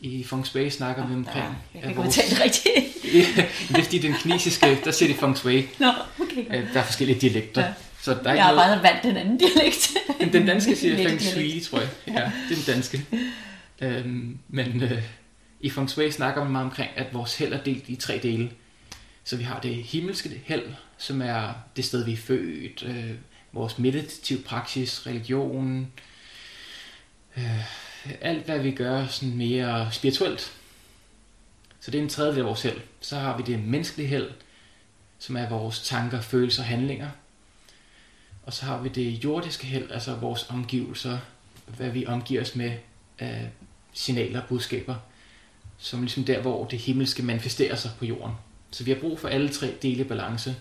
I Feng Shui snakker vi der, omkring... jeg kan ikke udtale det rigtigt. ja, det er fordi den kinesiske, der siger de Feng Shui. Nå, okay. Øh, Der er forskellige dialekter. Ja. Så der er Jeg har noget... bare valgt den anden dialekt. Men den danske siger Feng. Shui, tror jeg. Ja, det er den danske. Øhm, men øh, i Feng Shui snakker man meget omkring, at vores held er delt i tre dele. Så vi har det himmelske held, som er det sted, vi er født, øh, vores meditativ praksis, religion, øh, alt hvad vi gør sådan mere spirituelt. Så det er en tredjedel af vores held. Så har vi det menneskelige held, som er vores tanker, følelser og handlinger. Og så har vi det jordiske held, altså vores omgivelser, hvad vi omgiver os med af signaler og budskaber, som ligesom der, hvor det himmelske manifesterer sig på jorden. Så vi har brug for alle tre dele balance.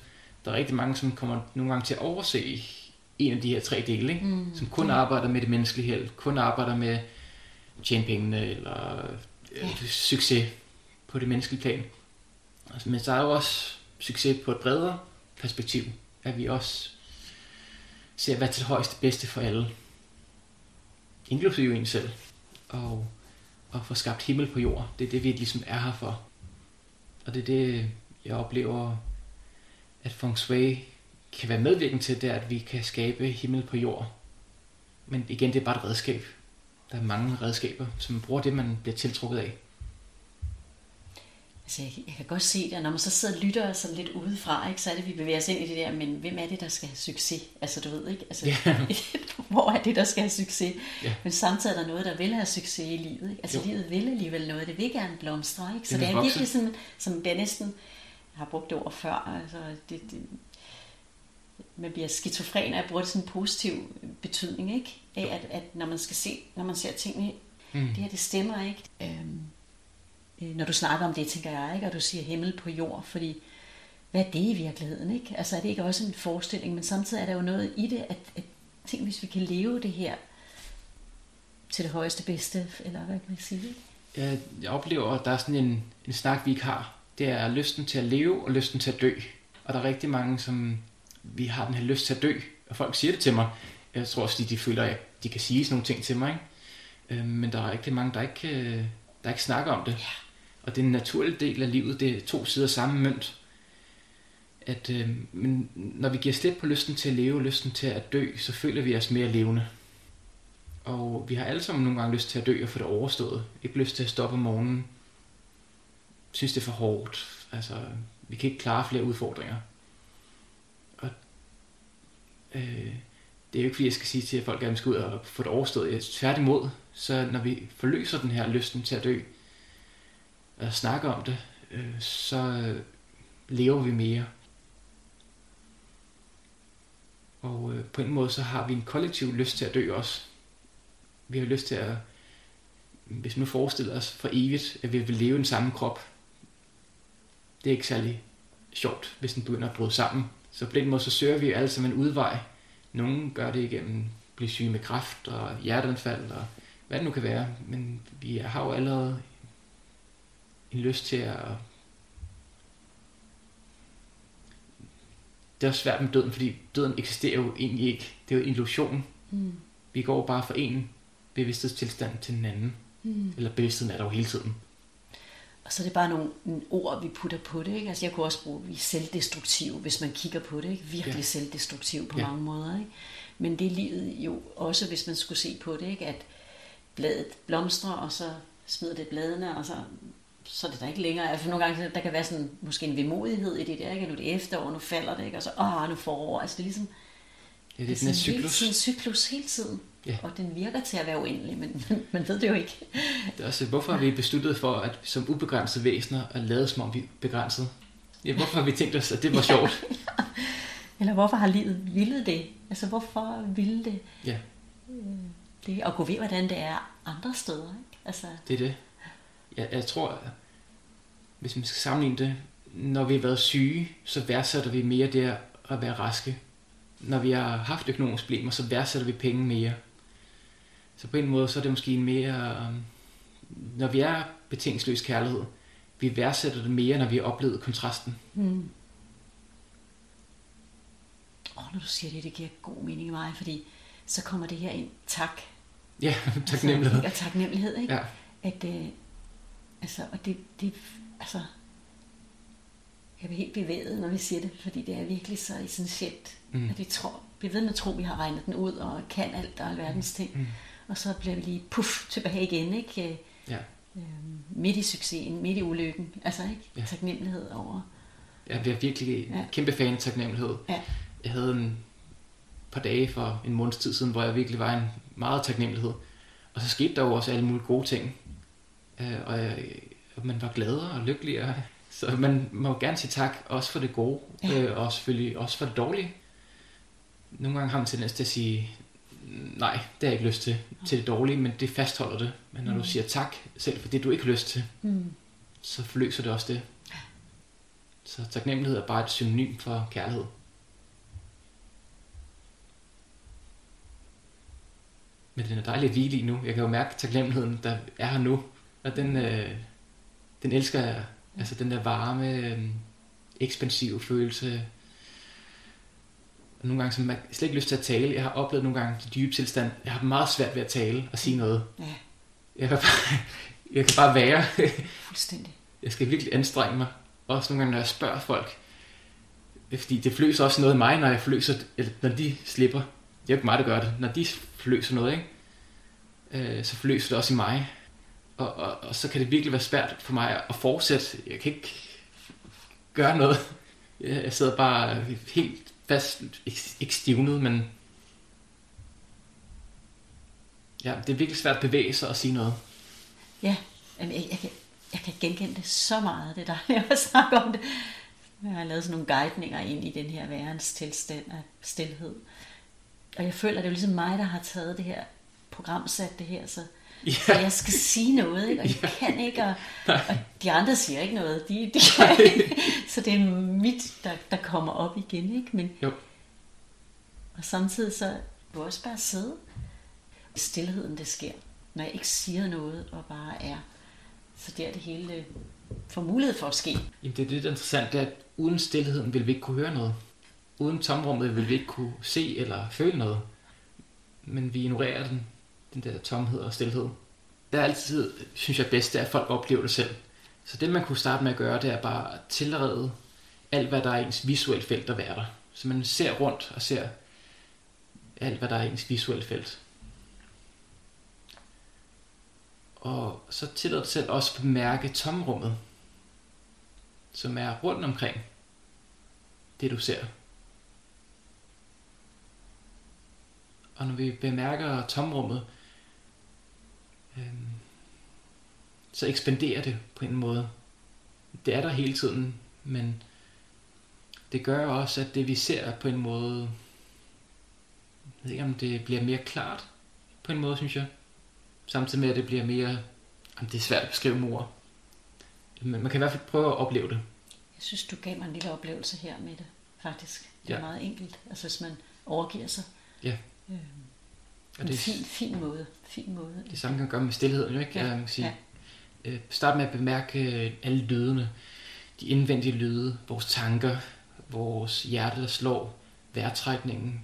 Der er rigtig mange, som kommer nogle gange til at overse en af de her tre dele, ikke? Mm. som kun arbejder med det menneskelige held, kun arbejder med tjene pengene eller Ja. ja. succes på det menneskelige plan. Altså, Men der er jo også succes på et bredere perspektiv, at vi også ser, hvad til højeste bedste for alle, inklusive en selv, og, og få skabt himmel på jord. Det er det, vi ligesom er her for. Og det er det, jeg oplever, at Feng Shui kan være medvirkende til, det er, at vi kan skabe himmel på jord. Men igen, det er bare et redskab. Der er mange redskaber, som bruger det, man bliver tiltrukket af. Altså, jeg, jeg kan godt se det, og når man så sidder og lytter sådan lidt udefra, ikke, så er det, vi bevæger os ind i det der, men hvem er det, der skal have succes? Altså, du ved ikke, altså, Ja. hvor er det, der skal have succes? Ja. Men samtidig er der noget, der vil have succes i livet. Ikke? Altså, Jo. livet vil alligevel noget, det vil gerne blomstre, ikke? Så Det det, vil er virkelig sådan, som bliver næsten, jeg har brugt det ord før, altså, det, det, man bliver skizofren, og jeg bruger det sådan en positiv betydning, ikke? Af, at, at når man skal se, når man ser tingene, Mm. det her, det stemmer ikke. Øhm, øh, når du snakker om det, tænker jeg, ikke? Og du siger himmel på jord, fordi hvad er det i virkeligheden, ikke? Altså er det ikke også en forestilling, men samtidig er der jo noget i det, at, at tænk, hvis vi kan leve det her til det højeste bedste, eller hvad kan man sige, ikke? Jeg, jeg oplever, at der er sådan en, en snak, vi ikke har. Det er lysten til at leve og lysten til at dø. Og der er rigtig mange, som vi har den her lyst til at dø. Og folk siger det til mig. Jeg tror også, de, de føler, at de kan sige sådan nogle ting til mig. Ikke? Øh, Men der er rigtig mange, der ikke, øh, der ikke snakker om det. Ja. Og det er en naturlig del af livet. Det er to sider samme mønt. At, øh, men når vi giver slip på lysten til at leve, lysten til at dø, så føler vi os mere levende. Og vi har alle sammen nogle gange lyst til at dø og få det overstået. Ikke lyst til at stoppe om morgenen. Synes det er for hårdt. Altså, vi kan ikke klare flere udfordringer. Og øh, det er jo ikke fordi, jeg skal sige til, at folk gerne skal ud og få det overstået. Jeg, tværtimod, så når vi forløser den her lysten til at dø, og snakker om det, øh, så øh, lever vi mere. Og øh, på en måde, så har vi en kollektiv lyst til at dø også. Vi har lyst til at, hvis man nu forestiller os for evigt, at vi vil leve i den samme krop, det er ikke særlig sjovt, hvis den begynder at bryde sammen. Så på den måde, så søger vi alle sammen en udvej. Nogle gør det igennem at blive syge med kræft og hjerteanfald og hvad det nu kan være. Men vi har jo allerede en lyst til at... Det er også svært med døden, fordi døden eksisterer jo egentlig ikke. Det er jo en illusion. Mm. Vi går bare fra en bevidsthedstilstand til den anden. Mm. Eller bevidstheden er der jo hele tiden. Og så er det bare nogle, ord, vi putter på det. Ikke? Altså jeg kunne også bruge, vi er selvdestruktive, hvis man kigger på det. Ikke? Virkelig ja. Selvdestruktive på Ja. mange måder. Ikke? Men det er livet jo også, hvis man skulle se på det, ikke? at bladet blomstrer, og så smider det bladene, og så, så er det der ikke længere. Altså nogle gange, der kan være sådan, måske en vemodighed i det der, ikke? nu er det efterår, nu falder det, ikke? og så, åh, nu forår. Altså det er ligesom, Ja, det er sådan en Hele cyklus. tiden, cyklus hele tiden. Ja. Og den virker til at være uendelig, men man, ved det jo ikke. Det er også, hvorfor har vi besluttet for, at som ubegrænsede væsener, at lade som om vi er begrænset? Ja, hvorfor har vi tænkt os, at det var sjovt? Eller hvorfor har livet ville det? Altså hvorfor ville det, Ja, det at gå ved, hvordan det er andre steder? Ikke? Altså, det er det. Jeg, jeg tror, hvis man skal sammenligne det, når vi har været syge, så værdsætter vi mere det at være raske. Når vi har haft økonomiske problemer, så værdsætter vi penge mere. Så på en måde, så er det måske en mere... øhm, Når vi er betingelsesløs kærlighed, vi værdsætter det mere, når vi har oplevet kontrasten. hmm. Åh, når du siger det, det giver god mening i mig, fordi så kommer det her ind, tak. Ja, taknemmelighed. Altså, og taknemmelighed, ikke? Ja, At, øh, altså, og det, det, altså, jeg bliver helt bevæget, når vi siger det, fordi det er virkelig så essentielt, Mm. mm. at vi tror, vi ved med at tro, at vi har regnet den ud, og kan alt og alverdens ting, Mm. Og så bliver vi lige puff tilbage igen, ikke? Øh, ja. øh, midt i succesen, midt i ulykken, altså ikke? Ja. Ja. Taknemmelighed over. Jeg bliver virkelig Ja. kæmpe fan af taknemmelighed. Ja. Jeg havde en par dage for en måneds tid siden, hvor jeg virkelig var en meget taknemmelighed. Og så skete der jo også alle mulige gode ting. Øh, og jeg, og man var gladere og lykkeligere. Så man må gerne sige tak, også for det gode, Ja. øh, og selvfølgelig også for det dårlige. Nogle gange har man tendens til at sige, nej, det har jeg ikke lyst til, til det dårlige, men det fastholder det. Men når du Mm. siger tak selv for det, du ikke har lyst til, Mm. så forløser det også det. Så taknemmelighed er bare et synonym for kærlighed. Men den er dejlig at hvile i nu. Jeg kan jo mærke taknemmeligheden, der er her nu. Og den, øh, den elsker jeg. Altså den der varme, øh, ekspansive følelse. Og nogle gange, så man slet ikke lyst til at tale. Jeg har oplevet nogle gange i dybe tilstand, jeg har meget svært ved at tale og sige noget. Ja, Jeg kan bare, jeg kan bare være. fuldstændig. Jeg skal virkelig anstrenge mig. Også nogle gange, når jeg spørger folk. Fordi det fløser også noget i mig, når jeg fløser, eller når de slipper. Det er jo ikke mig, der gør det. Når de fløser noget, ikke? Øh, så fløser det også i mig. Og, og, og, så kan det virkelig være svært for mig at fortsætte. Jeg kan ikke gøre noget. Jeg sidder bare helt fast, ikke, ikke stivnet, men... Ja, det er virkelig svært at bevæge sig og sige noget. Ja, jamen, jeg, jeg, kan, jeg kan genkende det så meget, det der, jeg har snakket om det. Jeg har lavet sådan nogle guidninger ind i den her værens tilstand af stillhed. Og jeg føler, at det er jo ligesom mig, der har taget det her program, sat det her, så, Ja. så jeg skal sige noget, ikke? og jeg kan ikke, og, og de andre siger ikke noget, de, de kan ikke. Så det er mit, der, der kommer op igen, ikke? Men, Jo. og samtidig så du også bare sidde. Stilheden, det sker, når jeg ikke siger noget og bare er. Så der er det hele øh, får mulighed for at ske. Jamen det er det, der er interessant, det er, at uden stillheden vil vi ikke kunne høre noget. Uden tomrummet vil vi ikke kunne se eller føle noget. Men vi ignorerer den, den der tomhed og stillhed. Det er altid, synes jeg bedst, det er, at folk oplever det selv. Så det, man kunne starte med at gøre, det er bare at tilrede alt, hvad der er i ens visuelle felt at være der. Så man ser rundt og ser alt, hvad der er i ens visuelle felt. Og så tillader dig selv også at mærke tomrummet, som er rundt omkring det, du ser. Og når vi bemærker tomrummet, øhm, så ekspanderer det på en måde. Det er der hele tiden, men det gør også, at det vi ser på en måde, jeg ved ikke om det bliver mere klart på en måde, synes jeg. Samtidig med, at det bliver mere, jamen, det er svært at beskrive med ord. Men man kan i hvert fald prøve at opleve det. Jeg synes, du gav mig en lille oplevelse her med det, faktisk. Det er Ja. meget enkelt, altså hvis man overgiver sig. Ja. Øh, Og en det, fin, fin måde. Fin måde. det samme kan man gøre med stillheden, jo ikke? Ja, man kan sige. ja. Øh, start med at bemærke øh, alle lydene. De indvendige lyde, vores tanker, vores hjerte, der slår, vejrtrækningen,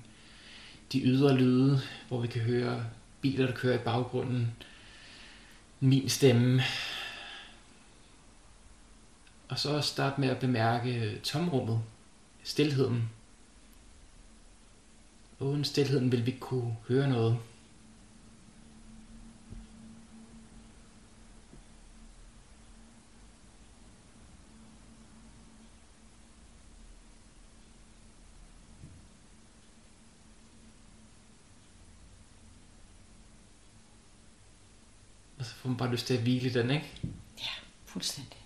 de ydre lyde, hvor vi kan høre biler, der kører i baggrunden, min stemme. Og så start med at bemærke tomrummet, stilheden uden stillheden vil vi ikke kunne høre noget. Og så får man bare lyst til at hvile den, ikke? Ja, fuldstændig.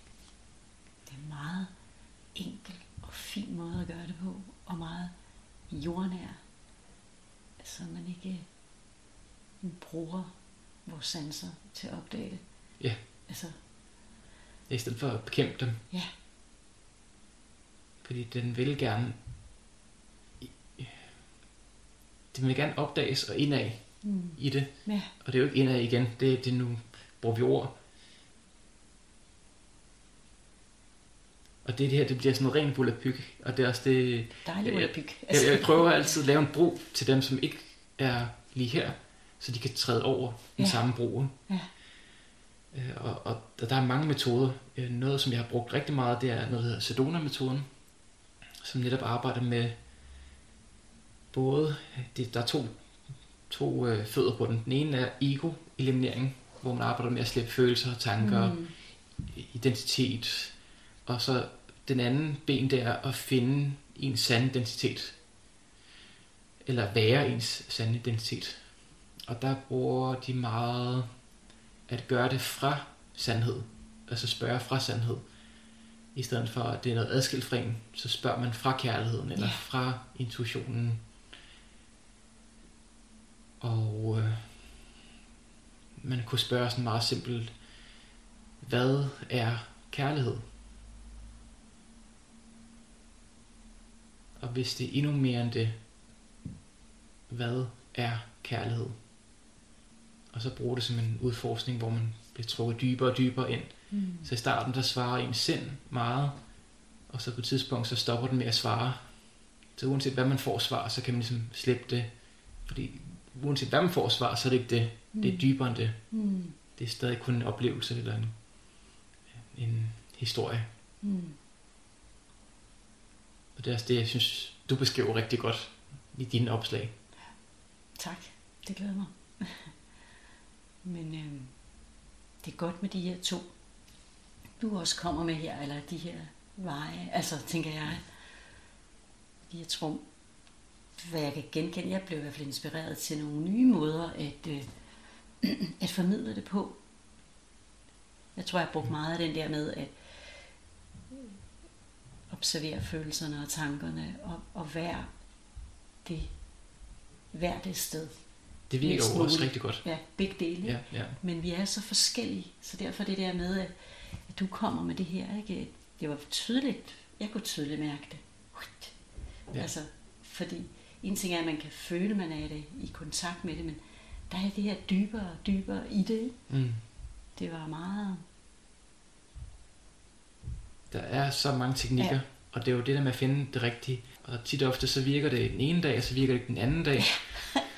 Det er en meget enkel og fin måde at gøre det på, og meget jordnær, så man ikke bruger vores sanser til at opdage det. Ja. Altså, I stedet for at bekæmpe dem. ja, Fordi den vil gerne... Den vil gerne opdages og indad mm, i det. ja, Og det er jo ikke indad igen. Det, det nu bruger vi ord. Og det, det her, det bliver sådan ren volapyk. Og det er også det... dejlig Ja, ja, byg. Jeg, jeg prøver altid at lave en bro til dem, som ikke er lige her, så de kan træde over den Ja. samme bro. Ja. Øh, Og, og, og der er mange metoder. Øh, Noget, som jeg har brugt rigtig meget, det er noget, der hedder Sedona-metoden, som netop arbejder med både, det, der er to, to øh, fødder på den. Den ene er ego-eliminering, hvor man arbejder med at slippe følelser, tanker, Mm, identitet, og så den anden ben, det er at finde ens sande identitet. Eller være ens sande identitet. Og der bruger de meget at gøre det fra sandhed. Altså spørge fra sandhed. I stedet for, at det er noget adskilt fra en, så spørger man fra kærligheden, eller Ja. fra intuitionen. Og øh, man kunne spørge sådan meget simpelt, hvad er kærlighed? Og hvis det er endnu mere end det, hvad er kærlighed? Og så bruge det som en udforskning, hvor man bliver trukket dybere og dybere ind. mm, Så i starten, der svarer ens sind meget, og så på et tidspunkt, så stopper den med at svare. Så uanset hvad man får svar, så kan man ligesom slippe det. Fordi uanset hvad man får svar, så er det ikke det. Det er dybere end det. mm, Det er stadig kun en oplevelse eller en, en historie. mm. Og det er også det, jeg synes, du beskriver rigtig godt i dine opslag. Tak, det glæder mig. Men øh, det er godt med de her to, du også kommer med her, eller de her veje, altså tænker jeg, fordi jeg tror, hvad jeg kan genkende, jeg blev i hvert fald inspireret til nogle nye måder at, øh, at formidle det på. Jeg tror, jeg har brugt meget af den der med at observere følelserne og tankerne, og, og være det, være det sted. Det virker jo også rigtig godt. Ja, begge dele. Ja, ja. Men vi er så forskellige, så derfor det der med, at, at du kommer med det her, ikke? det var tydeligt, jeg kunne tydeligt mærke det. Ja. Altså, fordi en ting er, at man kan føle, at man er det i kontakt med det, men der er det her dybere og dybere i det. ikke? Mm. Det var meget... Der er så mange teknikker, ja. Og det er jo det der med at finde det rigtige. Og tit og ofte så virker det den ene dag, og så virker det ikke den anden dag.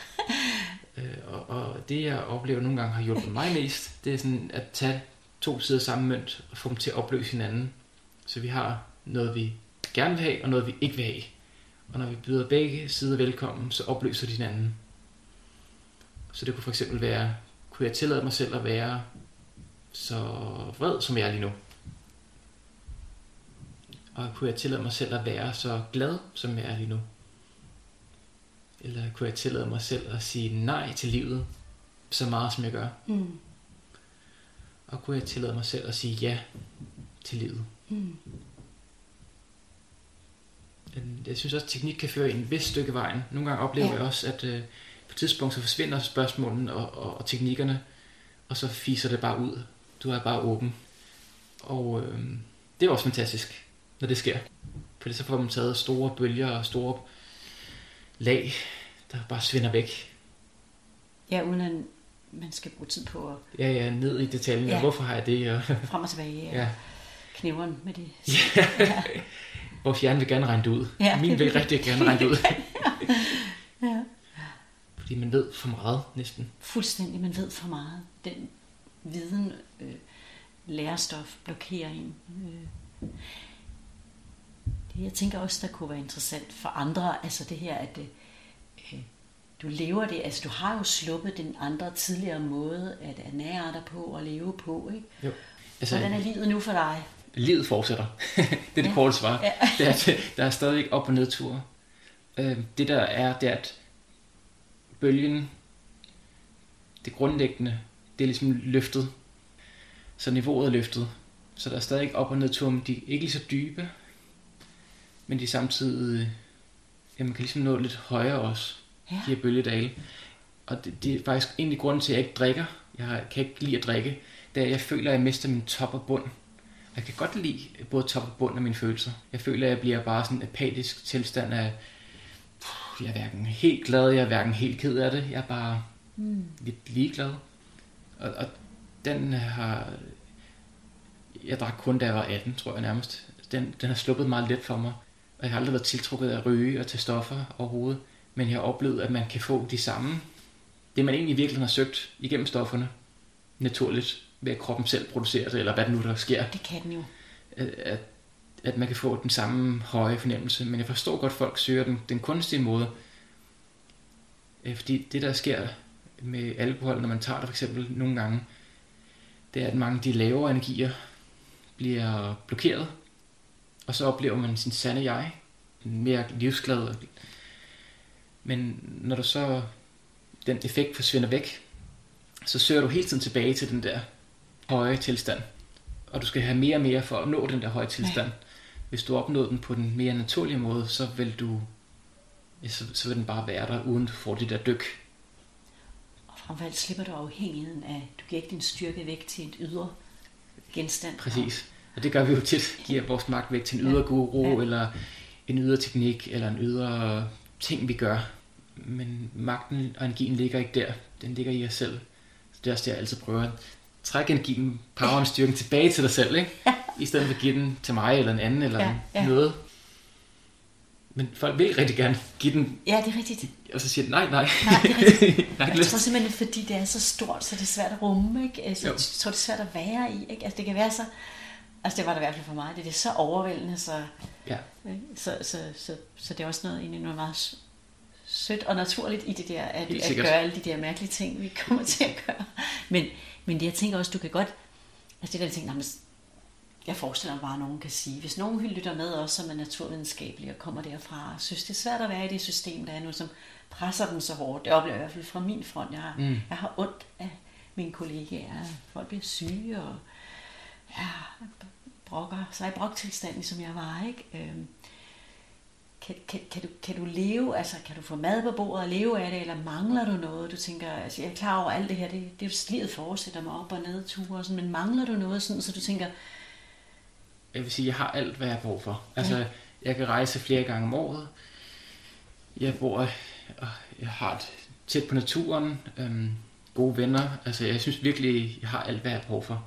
øh, og, og det jeg oplever nogle gange har hjulpet mig mest, det er sådan at tage to sider samme mønt og få dem til at opløse hinanden. Så vi har noget, vi gerne vil have, og noget, vi ikke vil have. Og når vi byder begge sider velkommen, så opløser de hinanden. Så det kunne for eksempel være, kunne jeg tillade mig selv at være så vred, som jeg er lige nu? Og kunne jeg tillade mig selv at være så glad, som jeg er lige nu? Eller kunne jeg tillade mig selv at sige nej til livet, så meget som jeg gør? Mm. Og kunne jeg tillade mig selv at sige ja til livet? Mm. Jeg synes også, at teknik kan føre en vis stykke vejen. Nogle gange oplever Ja. jeg også, at øh, på et tidspunkt så forsvinder spørgsmålene og, og, og teknikkerne, og så fiser det bare ud. Du er bare åben. Og øh, det er også fantastisk, når det sker. For så får man taget store bølger og store lag, der bare svinder væk. Ja, uden at man skal bruge tid på at Ja, ja, ned i detaljen. Ja. Ja. Hvorfor har jeg det? Og, frem og tilbage og ja. knæveren med det. ja. Vores hjerne vil gerne regne det ud. Ja. Min vil rigtig gerne regne det ud. Ja. Fordi man ved for meget næsten. Fuldstændig, man ved for meget. Den viden, øh, lærestof blokerer en. Øh. Det, jeg tænker også, der kunne være interessant for andre, altså det her, at øh, du lever det, altså du har jo sluppet den andre tidligere måde at ernære dig på og leve på, ikke? Jo. Altså, Hvordan er livet nu for dig? Livet fortsætter. det er det ja. korte svar. Ja. det er, der er stadig op- og nedture. Øh, det der er, det er, at bølgen, det grundlæggende, det er ligesom løftet. Så niveauet er løftet. Så der er stadig op- og nedture, men de er ikke lige så dybe. Men de er samtidig, ja, man kan ligesom nå lidt højere også, ja. de her bølgedale. Og det, det er faktisk egentlig grunden til, at jeg ikke drikker. Jeg kan ikke lide at drikke. At jeg føler, at jeg mister min top og bund. Jeg kan godt lide både top og bund af mine følelser. Jeg føler, at jeg bliver bare sådan en apatisk tilstand af, jeg er hverken helt glad, jeg er hverken helt ked af det. Jeg er bare mm. lidt ligeglad. Og, og den har... Jeg drak kun, da jeg var 18, tror jeg nærmest. Den, den har sluppet meget let for mig. Jeg har aldrig været tiltrukket af at ryge og tage stoffer overhovedet. Men jeg har oplevet, at man kan få de samme... Det, man egentlig virkelig har søgt igennem stofferne, naturligt, ved at kroppen selv producerer det, eller hvad det nu der sker. Det kan den jo. At, at man kan få den samme høje fornemmelse. Men jeg forstår godt, at folk søger den, den kunstige måde. Øh, fordi det, der sker med alkohol, når man tager det for eksempel nogle gange, det er, at mange af de lavere energier bliver blokeret, og så oplever man sin sande jeg, mere livsglad. Men når du så den effekt forsvinder væk, så søger du hele tiden tilbage til den der høje tilstand. Og du skal have mere og mere for at nå den der høje tilstand. Ja. Hvis du opnår den på den mere naturlige måde, så vil du så, så vil den bare være der, uden du får det der dyk. Og frem for alt slipper du afhængigheden af, du giver ikke din styrke væk til et ydre genstand. Præcis. Og det gør vi jo tit, giver vores magt væk til en ydre guru, ja. eller en ydre teknik, eller en ydre ting, vi gør. Men magten og energien ligger ikke der. Den ligger i os selv. Så det er også det, jeg altid prøver at trække energien, poweren, styrken tilbage til dig selv, ikke? Ja. I stedet for at give den til mig eller en anden eller ja, ja. noget. Men folk vil rigtig gerne give den. Ja, det er rigtigt. Og så siger de, nej, nej. Nej, det er rigtigt. jeg tror simpelthen, fordi det er så stort, så det er svært at rumme. Ikke? Altså, jeg tror, det er svært at være i. Ikke? Altså, det kan være så... Altså, det var det i hvert fald for mig. Det, det er så overvældende, så, ja. så, så, så, så, det er også noget, egentlig noget meget sødt og naturligt i det der, at, at gøre alle de der mærkelige ting, vi kommer til at gøre. Men, men det, jeg tænker også, du kan godt... Altså, det der, jeg tænker, jeg forestiller mig bare, at nogen kan sige, hvis nogen lytter med også, som er naturvidenskabelige og kommer derfra, og synes, det er svært at være i det system, der er nu, som presser dem så hårdt. Det oplever jeg i hvert fald fra min front. Jeg har, mm. jeg har ondt af mine kollegaer. Folk bliver syge, og ja, brokker sig i broktilstand, som jeg var. Ikke? Øhm, kan, kan, kan, du, kan du leve, altså kan du få mad på bordet og leve af det, eller mangler du noget? Du tænker, altså jeg er klar over alt det her, det, det er jo livet fortsætter mig op og ned ture, og sådan, men mangler du noget, sådan, så du tænker, jeg vil sige, jeg har alt, hvad jeg har brug for. Altså, ja. jeg kan rejse flere gange om året. Jeg bor, og jeg har det tæt på naturen, øhm, gode venner. Altså, jeg synes virkelig, jeg har alt, hvad jeg har brug for.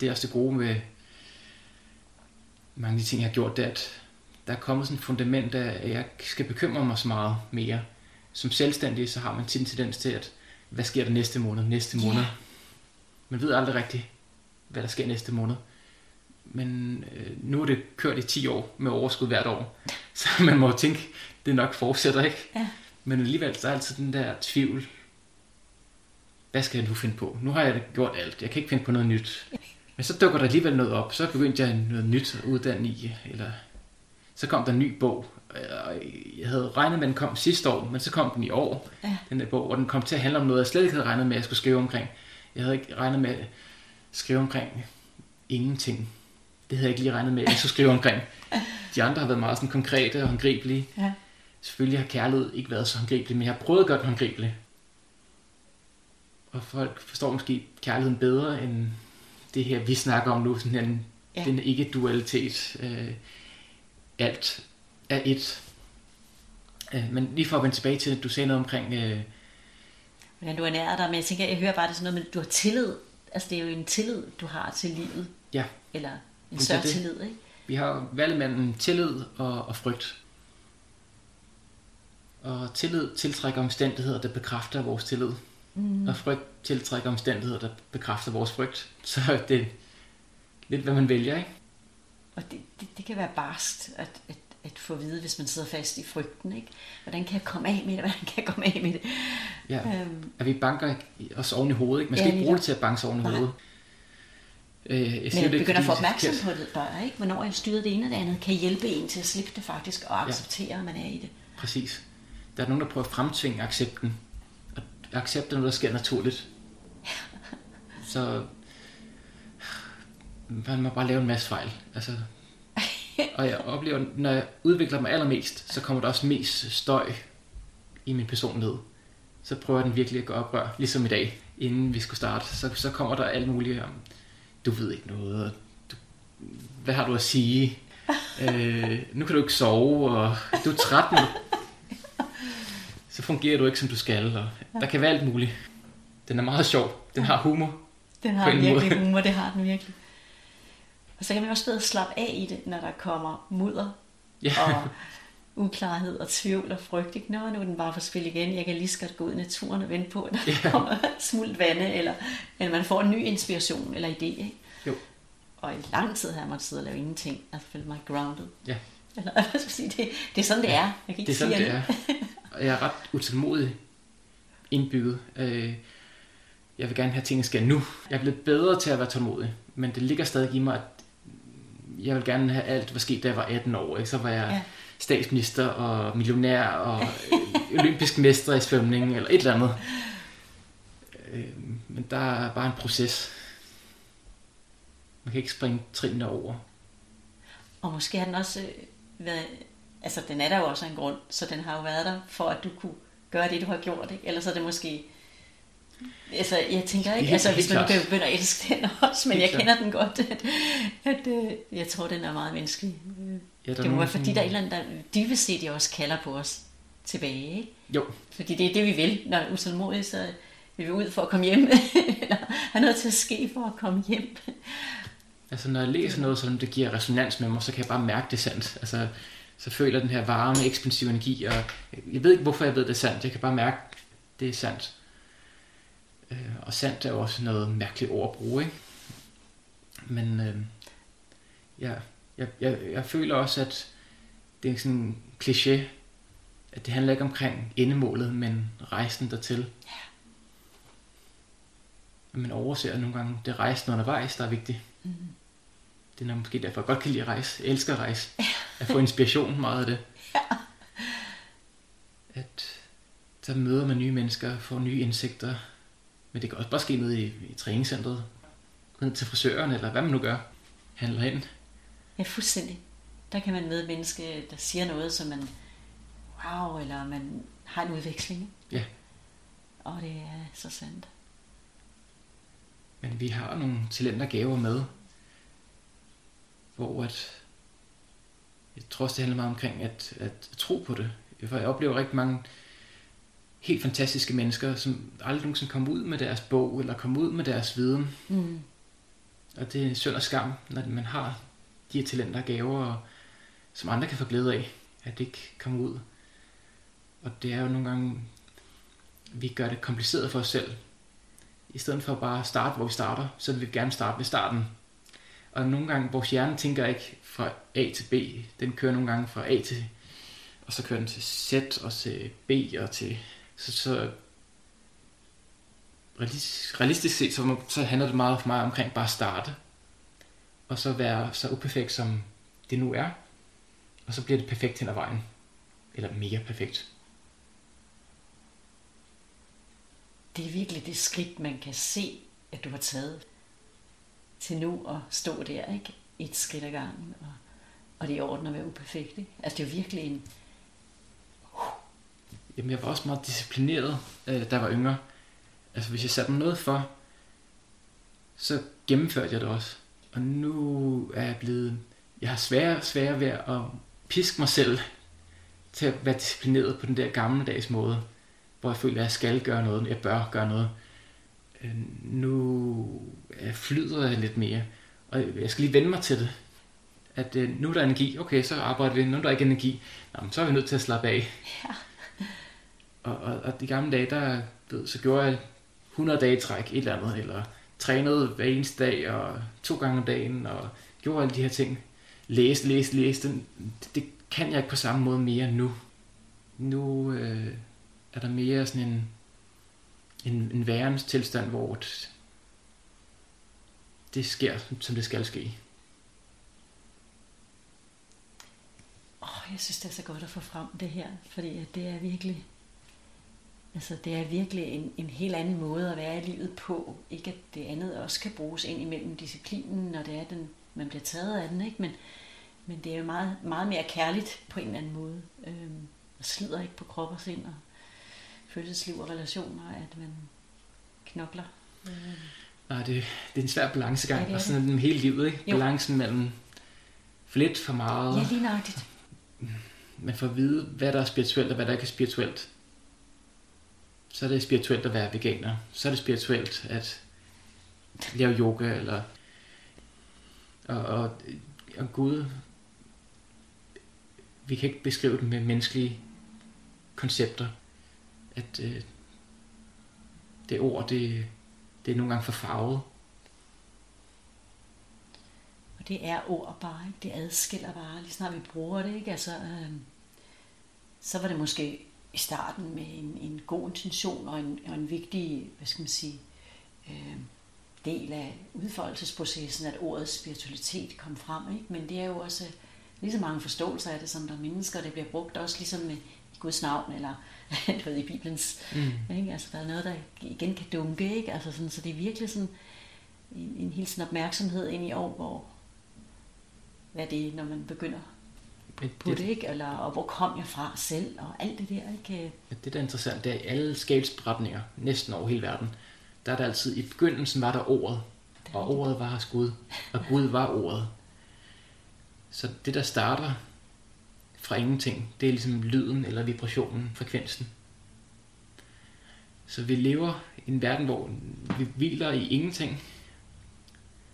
Det er også det gode med mange af de ting, jeg har gjort, det er, at der er kommet sådan et fundament af, at jeg skal bekymre mig så meget mere. Som selvstændig, så har man tit en tendens til, at hvad sker der næste måned, næste måned. Yeah. Man ved aldrig rigtigt, hvad der sker næste måned men øh, nu er det kørt i 10 år med overskud hvert år. Så man må tænke, det nok fortsætter, ikke? Ja. Men alligevel så er altid den der tvivl. Hvad skal jeg nu finde på? Nu har jeg gjort alt. Jeg kan ikke finde på noget nyt. Men så dukker der alligevel noget op. Så begyndte jeg noget nyt at uddanne i. Eller så kom der en ny bog. Jeg havde regnet med, at den kom sidste år, men så kom den i år, ja. den der bog, og den kom til at handle om noget, jeg slet ikke havde regnet med, at jeg skulle skrive omkring. Jeg havde ikke regnet med at skrive omkring ingenting det havde jeg ikke lige regnet med, at jeg skulle skrive omkring. De andre har været meget sådan konkrete og håndgribelige. Ja. Selvfølgelig har kærlighed ikke været så håndgribelig, men jeg har prøvet at gøre den håndgribelig. Og folk forstår måske kærligheden bedre end det her, vi snakker om nu, sådan en, ja. den ikke-dualitet. Øh, alt er et. Øh, men lige for at vende tilbage til, at du sagde noget omkring... Øh, Hvordan du ernærer dig, men jeg tænker, jeg hører bare det sådan noget, men du har tillid. Altså det er jo en tillid, du har til livet. Ja. Eller en større det. tillid, ikke? Vi har valgt mellem tillid og, og frygt. Og tillid tiltrækker omstændigheder, der bekræfter vores tillid. Mm. Og frygt tiltrækker omstændigheder, der bekræfter vores frygt. Så det er lidt, hvad man vælger, ikke? Og det, det, det kan være barst at, at, at få at vide, hvis man sidder fast i frygten. Ikke? Hvordan kan jeg komme af med det? Hvordan kan jeg komme af med det? Ja. Øhm, at vi banker os oven i hovedet. Ikke? Man skal ja, ikke bruge det til at banke sig oven i Nej. hovedet. Øh, jeg Men jeg begynder at få opmærksom på det bare, ikke? Hvornår jeg styrer det ene og det andet, kan hjælpe en til at slippe det faktisk og acceptere, ja. at man er i det. Præcis. Der er nogen, der prøver at fremtvinge accepten. Og accept er noget, der sker naturligt. Så man må bare lave en masse fejl. Altså, og jeg oplever, når jeg udvikler mig allermest, så kommer der også mest støj i min personlighed. Så prøver den virkelig at gå oprør, ligesom i dag, inden vi skulle starte. Så, så kommer der alt muligt om, du ved ikke noget, du, hvad har du at sige? øh, nu kan du ikke sove, og du er træt nu. Så fungerer du ikke, som du skal, og der kan være alt muligt. Den er meget sjov. Den har humor. Den har virkelig måde. humor, det har den virkelig. Og så kan man også bedre slappe af i det, når der kommer mudder ja. og uklarhed og tvivl og frygt. Ikke? Nå, nu er den bare for spil igen. Jeg kan lige så godt gå ud i naturen og vente på, at der ja. kommer smult vande, eller, eller man får en ny inspiration eller idé. Ikke? Jo. Og i lang tid har jeg måttet sidde og lave ingenting. Altså føle mig grounded. Ja. Eller hvad skal jeg sige, det, det er sådan, det er. Jeg kan ikke det er sådan, sige det er. Og jeg er ret utålmodig indbygget. Øh, jeg vil gerne have tingene ske nu. Jeg er blevet bedre til at være tålmodig, men det ligger stadig i mig, at jeg vil gerne have alt, hvad skete, da jeg var 18 år. Ikke? Så var jeg ja. statsminister og millionær og olympisk mester i svømning eller et eller andet. Øh, men der er bare en proces. Man kan ikke springe trinene over. Og måske har den også øh, været, altså den er der jo også en grund, så den har jo været der for, at du kunne gøre det, du har gjort. Ikke? Ellers er det måske Altså, jeg tænker ikke, altså, hvis man kan begynde at elske den også, men jeg kender den godt, at, at, at jeg tror, den er meget menneskelig. Ja, det må være, fordi der er et eller andet, der dybest set de også kalder på os tilbage. Ikke? Jo. Fordi det er det, vi vil. Når er utålmodige, så vil vi ud for at komme hjem, eller have noget til at ske for at komme hjem. Altså, når jeg læser noget, som det giver resonans med mig, så kan jeg bare mærke det sandt. Altså, så føler jeg den her varme, ekspansive energi, og jeg ved ikke, hvorfor jeg ved det er sandt. Jeg kan bare mærke, det er sandt. Øh, og sandt er jo også noget mærkeligt ord at bruge, ikke? Men øh, ja, jeg, jeg, jeg føler også, at det er sådan en kliché, at det handler ikke omkring endemålet, men rejsen dertil. Ja. Man overser nogle gange det rejsen undervejs, der er vigtigt. Mm. Det er nok måske derfor, jeg godt kan lide at rejse. Jeg elsker at rejse. At få inspiration meget af det. Ja. At der møder man nye mennesker, får nye indsigter, men det kan også bare ske nede i, i træningscentret. Ned til frisøren, eller hvad man nu gør. Handler ind. Ja, fuldstændig. Der kan man møde et menneske, der siger noget, som man, wow, eller man har en udveksling. Ja. Og det er så sandt. Men vi har nogle talenter gaver med, hvor at, jeg tror også, det handler meget omkring at, at tro på det. For jeg oplever rigtig mange helt fantastiske mennesker, som aldrig nogensinde kommer ud med deres bog, eller kommer ud med deres viden. Mm. Og det er synd og skam, når man har de her talenter og gaver, som andre kan få glæde af, at det ikke kommer ud. Og det er jo nogle gange, vi gør det kompliceret for os selv. I stedet for bare at starte, hvor vi starter, så vil vi gerne starte ved starten. Og nogle gange, vores hjerne tænker ikke fra A til B. Den kører nogle gange fra A til, og så kører den til Z, og til B, og til så, så realistisk set, så, så handler det meget for mig omkring bare at starte. Og så være så uperfekt, som det nu er. Og så bliver det perfekt hen ad vejen. Eller mere perfekt. Det er virkelig det skridt, man kan se, at du har taget til nu at stå der, ikke? Et skridt ad gangen, og, og det er i orden at være uperfekt, ikke? Altså det er virkelig en, uh. Jamen, jeg var også meget disciplineret, øh, da jeg var yngre. Altså, hvis jeg satte mig noget for, så gennemførte jeg det også. Og nu er jeg blevet... Jeg har svære, svære ved at piske mig selv til at være disciplineret på den der gammeldags måde, hvor jeg føler, at jeg skal gøre noget, jeg bør gøre noget. Øh, nu flyder jeg lidt mere, og jeg skal lige vende mig til det. At øh, nu er der energi, okay, så arbejder vi. Nu er der ikke energi, Nå, så er vi nødt til at slappe af. Ja. Og, og, og de gamle dage, der ved, så gjorde jeg 100 dage træk et eller andet, eller trænede hver eneste dag, og to gange om dagen, og gjorde alle de her ting. Læste, læste, læste. Det, det kan jeg ikke på samme måde mere nu. Nu øh, er der mere sådan en, en, en værens tilstand, hvor det, det sker, som det skal ske. Oh, jeg synes, det er så godt at få frem det her, fordi det er virkelig, altså det er virkelig en, en helt anden måde at være i livet på. Ikke at det andet også kan bruges ind imellem disciplinen, når det er den, man bliver taget af den, ikke? Men, men det er jo meget, meget mere kærligt på en eller anden måde. Øhm, og slider ikke på krop og sind og følelsesliv og relationer, at man knokler. Øhm. Nej, det, det er en svær balancegang, Ja, det er og sådan den hele livet, ikke? Jo. Balancen mellem for lidt, for meget, Ja, lige nøjagtigt. men for at vide, hvad der er spirituelt og hvad der ikke er spirituelt. Så er det spirituelt at være veganer. Så er det spirituelt at lave yoga, eller og, og, og Gud, vi kan ikke beskrive det med menneskelige koncepter, at øh, det ord, det, det er nogle gange for farvet. Og det er ord bare, ikke? det adskiller bare, lige snart vi bruger det. Ikke? Altså, øh, så var det måske i starten med en, en god intention og en, og en vigtig, hvad skal man sige, øh, del af udfoldelsesprocessen, at ordet spiritualitet kom frem. Ikke? Men det er jo også lige så mange forståelser af det, som der er mennesker. Det bliver brugt også ligesom med, i Guds navn, eller du ved, i Bibelens. Mm. Ikke? Altså, der er noget, der igen kan dunke. Ikke? Altså, sådan, så det er virkelig sådan en, en helt sådan opmærksomhed ind i år, hvor hvad det er, når man begynder Men på det, ikke? Eller, og hvor kom jeg fra selv, og alt det der, ikke? Det, der er interessant, det er i alle skabelsberetninger, næsten over hele verden, der er der altid, i begyndelsen var der ordet, Det og ordet var hos Gud, og Gud var ordet. Så det, der starter fra ingenting, det er ligesom lyden eller vibrationen, frekvensen. Så vi lever i en verden, hvor vi hviler i ingenting,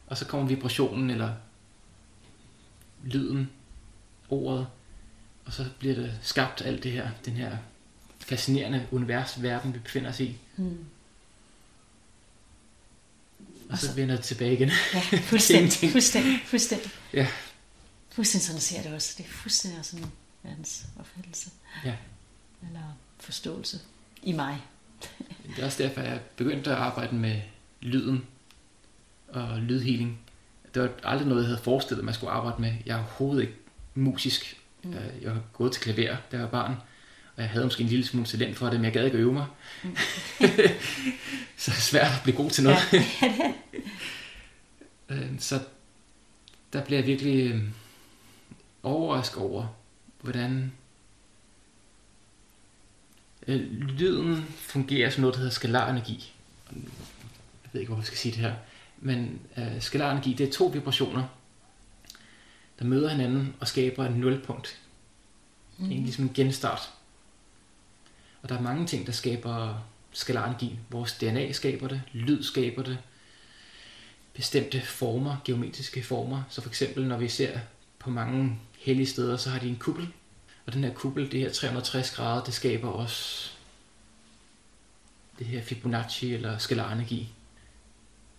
og så kommer vibrationen eller lyden, ordet, og så bliver det skabt alt det her, den her fascinerende univers, verden vi befinder os i. Hmm. Og så Og så- vender det tilbage igen. Ja, fuldstændig, fuldstændig, fuldstændig. Ja. Fuldstændig sådan ser jeg det også. Det er fuldstændig også en verdens opfattelse. Ja. Eller forståelse i mig. Det er også derfor, jeg begyndte at arbejde med lyden og lydhealing. Det var aldrig noget, jeg havde forestillet mig, at skulle arbejde med. Jeg er overhovedet ikke musisk. Mm. Mm. Jeg har gået til klaver, da jeg var barn. Og jeg havde måske en lille smule talent for det, men jeg gad ikke øve mig. Mm. så det er svært at blive god til noget. Øh, Så der bliver jeg virkelig øh, overrasket over, hvordan øh, lyden fungerer som noget, der hedder skalarenergi. Jeg ved ikke, hvorfor jeg skal sige det her. Men øh, skalarenergi, det er to vibrationer, der møder hinanden og skaber et nulpunkt. Mm. Det er ligesom en genstart. Og der er mange ting, der skaber skalarenergi. Vores DNA skaber det, lyd skaber det, bestemte former, geometriske former. Så for eksempel, når vi ser på mange hellige steder, så har de en kuppel. Og den her kuppel, det her 360 grader, det skaber også det her Fibonacci eller skalarenergi.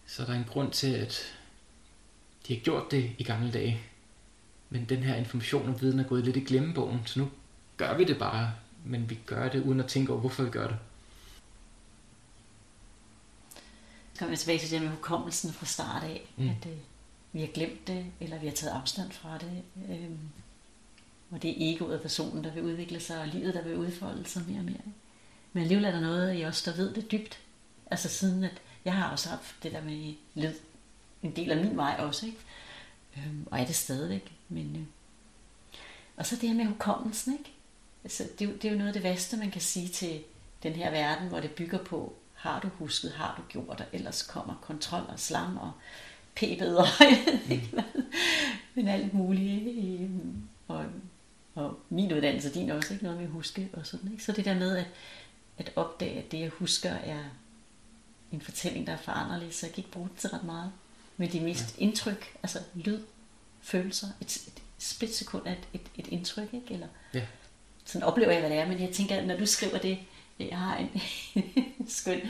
Så der er en grund til, at de har gjort det i gamle dage. Men den her information og viden er gået lidt i glemmebogen, så nu gør vi det bare, men vi gør det uden at tænke over, hvorfor vi gør det. Så kommer jeg tilbage til det med hukommelsen fra start af, Mm. mm. at øh, vi har glemt det, eller vi har taget afstand fra det. Øh, og det er egoet af personen, der vil udvikle sig, og livet, der vil udfolde sig mere og mere. Men alligevel er der noget i os, der ved det dybt. Altså siden, at jeg har også haft det der med lyd, en del af min vej også, ikke? Øhm, og er det stadigvæk. Men, øh, og så det her med hukommelsen, ikke? Altså, det, er jo- det er jo noget af det værste, man kan sige til den her verden, hvor det bygger på, har du husket, har du gjort, og ellers kommer kontrol og slam og jeg ved ikke hvad. Men alt muligt, ikke? Og, og min uddannelse, din også, ikke? Noget med at huske og sådan, ikke? Så det der med at, at opdage, at det jeg husker er en fortælling, der er foranderlig, så jeg kan ikke bruge det til ret meget. Men de mest ja. indtryk, altså lyd, følelser, et, et splitsekund af et, et, et indtryk, ikke? Eller, Ja. sådan oplever jeg, hvad det er, men jeg tænker, når du skriver det, jeg har en, en skøn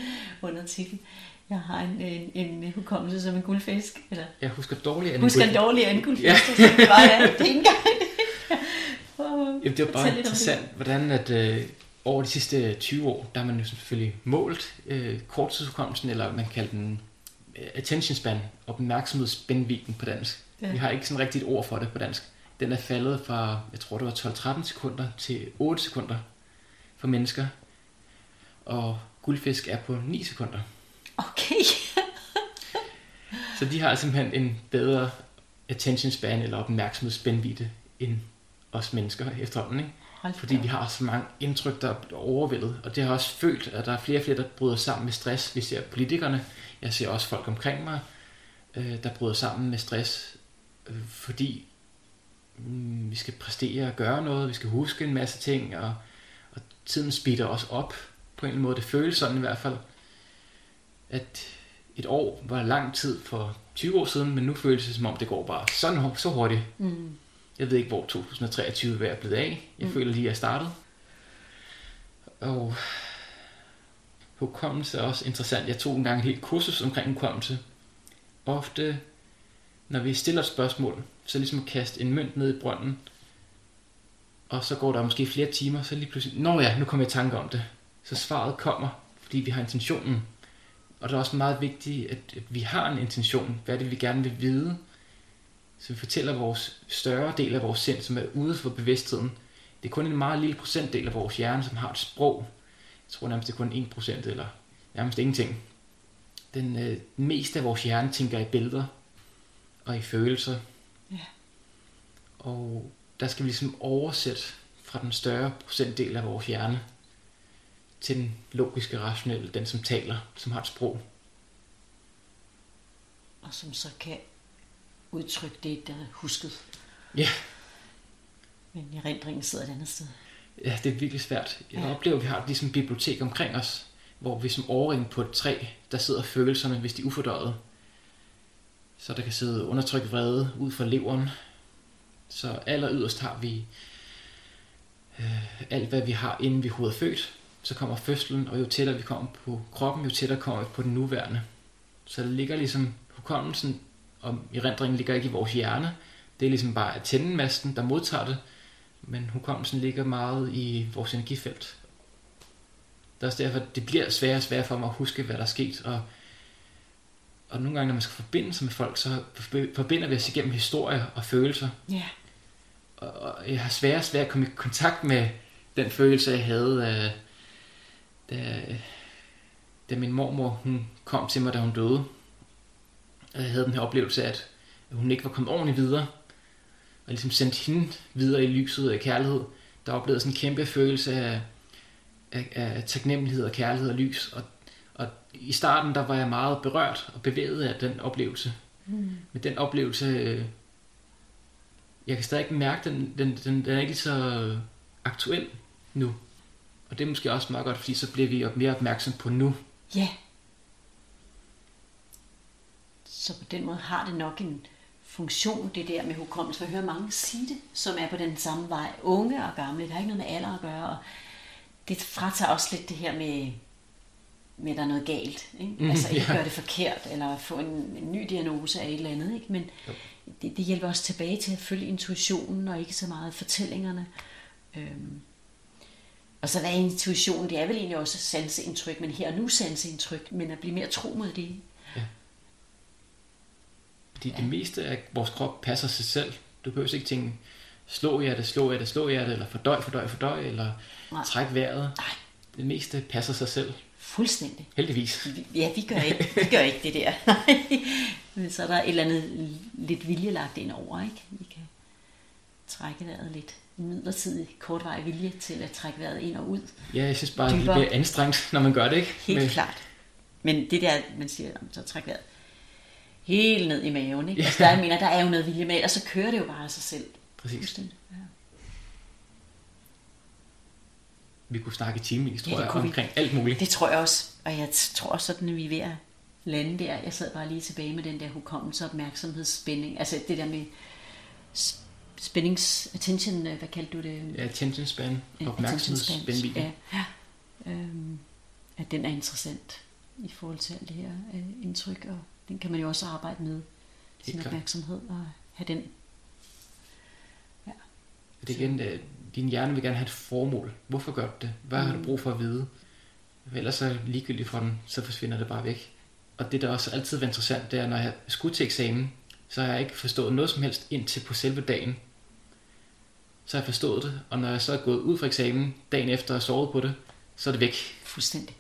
undertitel, jeg har en, en, en hukommelse som en guldfisk, eller Jeg husker dårligt, husker en en dårlig en guldfisk, Ja. det var jeg, det er ikke engang Jamen, det var bare interessant, hvordan at øh, over de sidste 20 år, der har man jo selvfølgelig målt øh, korttidshukommelsen, eller man kalder den øh, attention span, opmærksomhedsspændvidden på dansk. Ja. Vi har ikke sådan rigtigt ord for det på dansk. Den er faldet fra, jeg tror det var 12-13 sekunder til 8 sekunder for mennesker. Og guldfisk er på 9 sekunder. Okay. Så de har simpelthen en bedre attention span eller opmærksomhedsspændvidde end os mennesker efterhånden. Ikke? Hold Fordi vi har så mange indtryk, der er overvældet. Og det har også følt, at der er flere og flere, der bryder sammen med stress. Vi ser politikerne. Jeg ser også folk omkring mig, øh, der bryder sammen med stress. Øh, fordi mm, vi skal præstere og gøre noget. Vi skal huske en masse ting. Og, og tiden speeder også op på en eller anden måde. Det føles sådan i hvert fald, at et år var lang tid for 20 år siden, men nu føles det som om, det går bare sådan så hurtigt. Mm. Jeg ved ikke, hvor 2023 er blevet af. Jeg Mm. mm. føler lige, at jeg startede. Og hukommelse er også interessant. Jeg tog en gang et helt kursus omkring hukommelse. Ofte, når vi stiller et spørgsmål, så ligesom at kaste en mønt ned i brønden, og så går der måske flere timer, så lige pludselig, nå ja, nu kommer jeg i tanke om det. Så svaret kommer, fordi vi har intentionen. Og det er også meget vigtigt, at vi har en intention. Hvad er det, vi gerne vil vide? Så vi fortæller vores større del af vores sind, som er ude for bevidstheden. Det er kun en meget lille procentdel af vores hjerne, som har et sprog. Jeg tror nærmest, det er kun 1% eller nærmest ingenting. Den øh, meste af vores hjerne tænker i billeder og i følelser. Ja. Og der skal vi ligesom oversætte fra den større procentdel af vores hjerne til den logiske, rationelle, den som taler, som har et sprog. Og som så kan udtrykke det, der er husket. Ja. Men erindringen sidder et andet sted. Ja, det er virkelig svært. Jeg Ja. oplever, at vi har ligesom et bibliotek omkring os, hvor vi som overring på et træ, der sidder følelserne, hvis de er ufordøjet. Så der kan sidde undertrykt vrede ud fra leveren. Så aller yderst har vi øh, alt, hvad vi har, inden vi overhovedet er født. Så kommer fødslen, og jo tættere vi kommer på kroppen, jo tættere kommer vi på den nuværende. Så der ligger ligesom hukommelsen, og erindringen ligger ikke i vores hjerne. Det er ligesom bare antennemasten, der modtager det, men hukommelsen ligger meget i vores energifelt. Det er også derfor, det bliver sværere og sværere for mig at huske, hvad der er sket. Og, og nogle gange, når man skal forbinde sig med folk, så forbinder vi os igennem historier og følelser. Ja. Og, og jeg har sværere og sværere at komme i kontakt med den følelse, jeg havde, øh, da, da min mormor hun kom til mig, da hun døde. Og jeg havde den her oplevelse at hun ikke var kommet ordentligt videre. Og ligesom sendt hende videre i lyset af kærlighed. Der oplevede sådan en kæmpe følelse af, af, af taknemmelighed og kærlighed og lys. Og, og i starten, der var jeg meget berørt og bevæget af den oplevelse. Mm. Men den oplevelse, øh, jeg kan stadig ikke mærke, den, den, den, den er ikke så aktuel nu. Og det er måske også meget godt, fordi så bliver vi mere opmærksom på nu. Ja. Så på den måde har det nok en funktion, det der med hukommelse. Jeg hører mange sige det, som er på den samme vej. Unge og gamle, det har ikke noget med alder at gøre. Og det fratager også lidt det her med, med at der er noget galt. Ikke? Mhm, Altså ikke ja. gøre det forkert, eller få en, en ny diagnose af et eller andet. Ikke? Men det, det hjælper os tilbage til at følge intuitionen, og ikke så meget fortællingerne. Øhm. Og så hvad er intuitionen? Det er vel egentlig også sanseindtryk, men her og nu sanseindtryk, men at blive mere tro mod det. Fordi det meste af vores krop passer sig selv. Du behøver ikke tænke, slå jer det, slå jer det, slå jer det, eller fordøj, fordøj, fordøj, eller Nej. træk vejret. Nej. Det meste passer sig selv. Fuldstændig. Heldigvis. Vi- Ja, vi gør ikke, vi gør ikke det der. Men så er der et eller andet lidt vilje lagt ind over, ikke? Vi kan trække vejret lidt midlertidig kortvarig vilje til at trække vejret ind og ud. Ja, jeg synes bare, at det Dybere. bliver anstrengt, når man gør det, ikke? Helt Med- klart. Men det der, man siger, "Jamen, så træk vejret helt ned i maven, ikke? Altså, der, jeg mener, der er jo noget vilje med, og så kører det jo bare af sig selv. Præcis. Ja. Vi kunne snakke i timevis, tror Ja, jeg, kunne vi. omkring alt muligt. Det tror jeg også, og jeg tror også sådan, at vi er ved at lande der. Jeg sad bare lige tilbage med den der hukommelse, opmærksomhedsspænding. Altså det der med spændings, attention, øh, hvad kaldte du det? Ja, attention span, Ja, opmærksomhedsspændvidde. Ja, ja. Øhm, at den er interessant i forhold til alt det her øh, indtryk, og den kan man jo også arbejde med, sin klart. opmærksomhed, og have den. Det er igen, øh, din hjerne vil gerne have et formål. Hvorfor gør du det? Hvad har du Mm. brug for at vide? Ellers så er ligegyldigt for den, så forsvinder det bare væk. Og det, der også altid var interessant, det er, når jeg skulle til eksamen, så har jeg ikke forstået noget som helst indtil på selve dagen. Så har jeg forstået det, og når jeg så er gået ud fra eksamen dagen efter og sovet på det, så er det væk. Fuldstændig.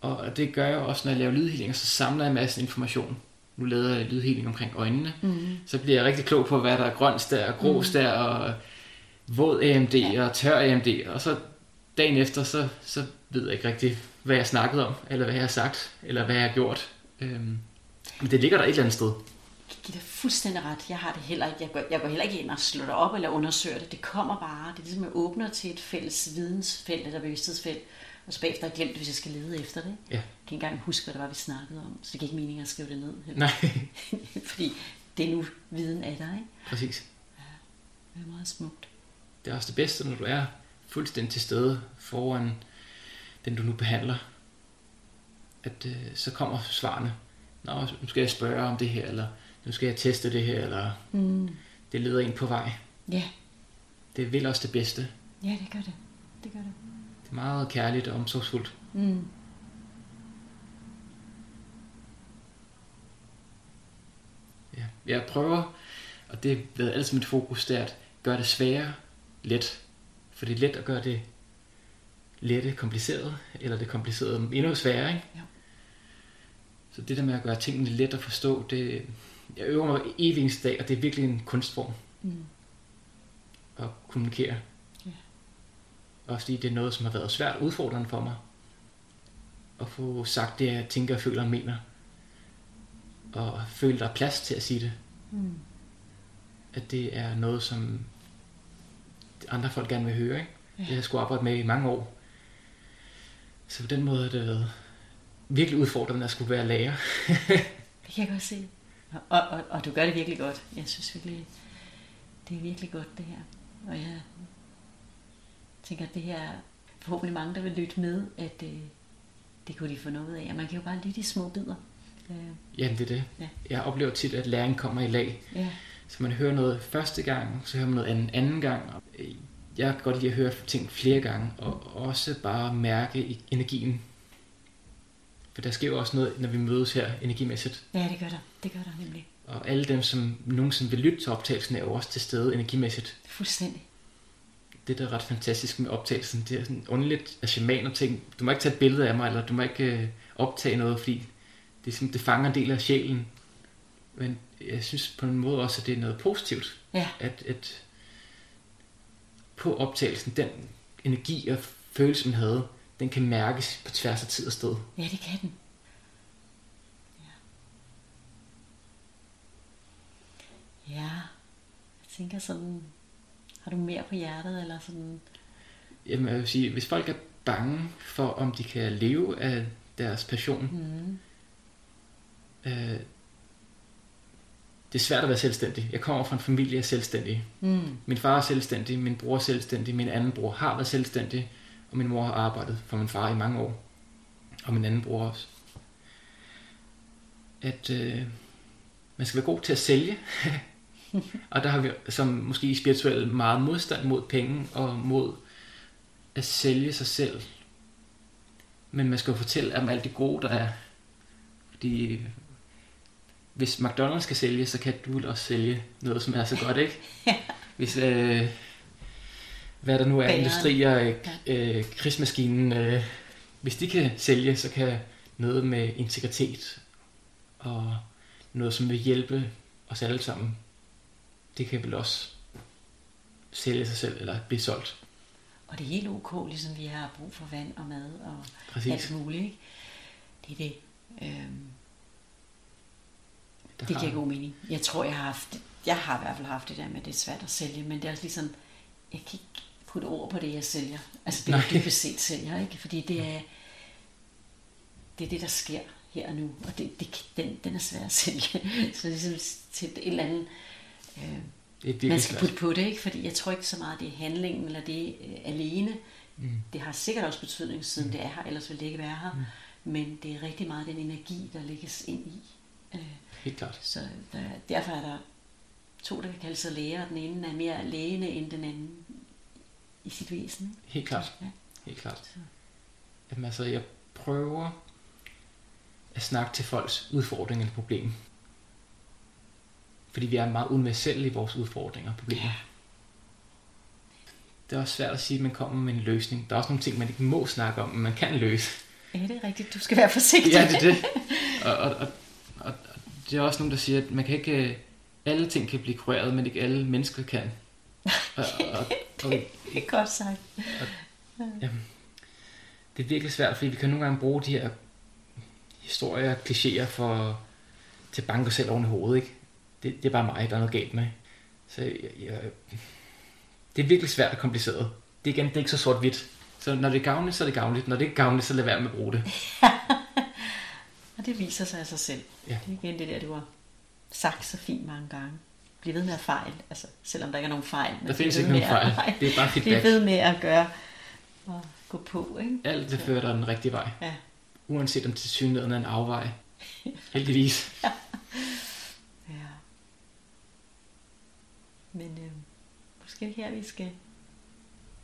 Og det gør jeg også, når jeg laver lydhealing, så samler jeg en masse information. Nu lavede jeg lydhealing omkring øjnene. Mm. Så bliver jeg rigtig klog på, hvad der er grønt der, og grås der, og våd AMD Ja. og tør AMD. Og så dagen efter, så, så ved jeg ikke rigtig, hvad jeg snakkede om, eller hvad jeg har sagt, eller hvad jeg har gjort. Øhm, men det ligger der et eller andet sted. Jeg giver dig fuldstændig ret. Jeg har det heller ikke. Jeg går, jeg går heller ikke ind og slår det op eller undersøger det. Det kommer bare. Det er ligesom, at jeg åbner til et fælles vidensfelt eller bevidsthedsfelt. Og så bagefter har jeg glemt det, hvis jeg skal lede efter det. Ja. Jeg kan ikke engang huske, hvad det var, vi snakkede om. Så det giver ikke mening at skrive det ned. Nej, Fordi det er nu viden af dig. Ikke? præcis. Det er meget smukt. Det er også det bedste, når du er fuldstændig til stede foran den, du nu behandler. At øh, så kommer svarene. Nå, nu skal jeg spørge om det her, eller nu skal jeg teste det her, eller Mm. det leder en på vej. Ja. Det vil også det bedste. ja, det gør det. Det gør det. Det er meget kærligt og omsorgsfuldt. Mm. Ja. Jeg prøver, og det har været altid mit fokus, det er at gøre det sværere let. For det er let at gøre det lette kompliceret, eller det komplicerede endnu sværere, ikke? Jo. Så det der med at gøre tingene let at forstå, det, jeg øver mig evig eneste dag, og det er virkelig en kunstform Mm. at kommunikere. Ja. Også fordi det er noget, som har været svært udfordrende for mig. At få sagt det, jeg tænker, føler og mener. Og føle, der er plads til at sige det. Mm. At det er noget, som andre folk gerne vil høre. Ikke? Ja. Det har jeg skulle arbejde med i mange år. Så på den måde har det været virkelig udfordrende at skulle være lærer. Det kan jeg godt se. Og, og, og, du gør det virkelig godt. Jeg synes virkelig, det er virkelig godt det her. Og jeg tænker, at det her er forhåbentlig mange, der vil lytte med, at øh, det kunne de få noget af. Og man kan jo bare lytte i små bidder. Øh, Jamen det er det. Ja. Jeg oplever tit, at læring kommer i lag. ja. Så man hører noget første gang, så hører man noget anden, anden gang. Og, øh, Jeg kan godt lide at høre ting flere gange, og også bare mærke energien. For der sker jo også noget, når vi mødes her energimæssigt. ja, det gør der. Det gør der nemlig. Og alle dem, som nogensinde vil lytte til optagelsen, er jo også til stede energimæssigt. Fuldstændig. Det, der er ret fantastisk med optagelsen, det er sådan underligt af shamaner ting. Du må ikke tage et billede af mig, eller du må ikke øh, optage noget, fordi det, er sådan, det fanger en del af sjælen. Men jeg synes på en måde også, at det er noget positivt, Ja, at, at på optagelsen, den energi og følelse, man havde, den kan mærkes på tværs af tid og sted. ja det kan den. Ja. ja, jeg tænker sådan, har du mere på hjertet, eller sådan, Jamen, jeg vil sige, hvis folk er bange for, om de kan leve af deres passion, mm, øh, det er svært at være selvstændig. Jeg kommer fra en familie af selvstændige. mm, Min far er selvstændig, min bror er selvstændig, min anden bror har været selvstændig, og min mor har arbejdet for min far i mange år. Og min anden bror også. At øh, man skal være god til at sælge. og der har vi som måske i spirituel meget modstand mod penge og mod at sælge sig selv. Men man skal jo fortælle om alt det gode, der er. Fordi hvis McDonald's skal sælge, så kan du også sælge noget, som er så godt, ikke? Hvis, øh, hvad der nu er, Bageren. industrier, øh, øh, krigsmaskinen, øh, hvis de kan sælge, så kan noget med integritet og noget, som vil hjælpe os alle sammen, det kan vel også sælge sig selv eller blive solgt. og det er helt ok, ligesom vi har brug for vand og mad og Præcis. alt muligt, ikke? Det er det. Øhm, Der Det har- giver god mening. Jeg tror, jeg har haft, jeg har i hvert fald haft det der med, at det er svært at sælge, men det er også ligesom, jeg kan ikke putte ord på det, jeg sælger. Altså det, jeg dybest set sælger, ikke? Fordi det er, det er det, der sker her og nu, og det, det, den, den er svær at sælge. Så ligesom til et eller andet, øh, det virkelig man skal putte på det, ikke? Fordi jeg tror ikke så meget, det er handlingen eller det øh, alene. Mm. Det har sikkert også betydning, siden det er her, ellers ville det ikke være her. Mm. Men det er rigtig meget den energi, der lægges ind i. Øh, Helt klart. så der, derfor er der to, der kan kalde sig læger, og den ene er mere lægende end den anden i sit væsen. Ikke? Helt klart. Ja. Helt klart. Så. Jamen altså, jeg prøver at snakke til folks udfordringer eller problemer. Fordi vi er meget universelle i vores udfordringer og problemer. Ja. Det er også svært at sige, at man kommer med en løsning. Der er også nogle ting, man ikke må snakke om, men man kan løse. ja, det er rigtigt. Du skal være forsigtig. Ja, det er det. Og, og, og, og, og det er også nogen, der siger, at man kan ikke... øh, Alle ting kan blive kureret, men ikke alle mennesker kan. Og, og, og, det er godt sagt. det er virkelig svært, fordi vi kan nogle gange bruge de her historier og klichéer for, til at banke os selv oven i hovedet, ikke? Det, det er bare mig, der er noget galt med. Så jeg, jeg, det er virkelig svært og kompliceret. Det er igen, det er ikke så sort-hvidt. Så når det er gavnligt, så er det gavnligt. Når det ikke er gavnligt, så lad være med at bruge det. Og det viser sig af sig selv. Ja. Det er igen det der, du har sagt så fint mange gange. Bliv ved med at fejl. Altså, selvom der ikke er nogen fejl. men Der findes ikke nogen at- fejl. Det er bare feedback. ved med at gøre og gå på, ikke? Alt det fører dig den rigtige vej. Ja. Uanset om til synligheden er en afvej. Heldigvis. ja. Men øh, måske her, vi skal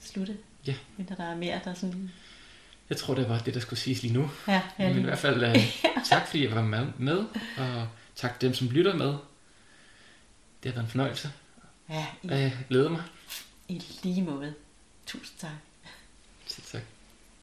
slutte. Ja. Men der er mere, der er sådan... Jeg tror, det var det, der skulle siges lige nu. Ja, ja, Men i hvert fald uh, tak, fordi jeg var med, med, og tak til dem, som lytter med. Det har været en fornøjelse, ja og jeg glæder mig. i, i lige måde. Tusind tak. Så tak.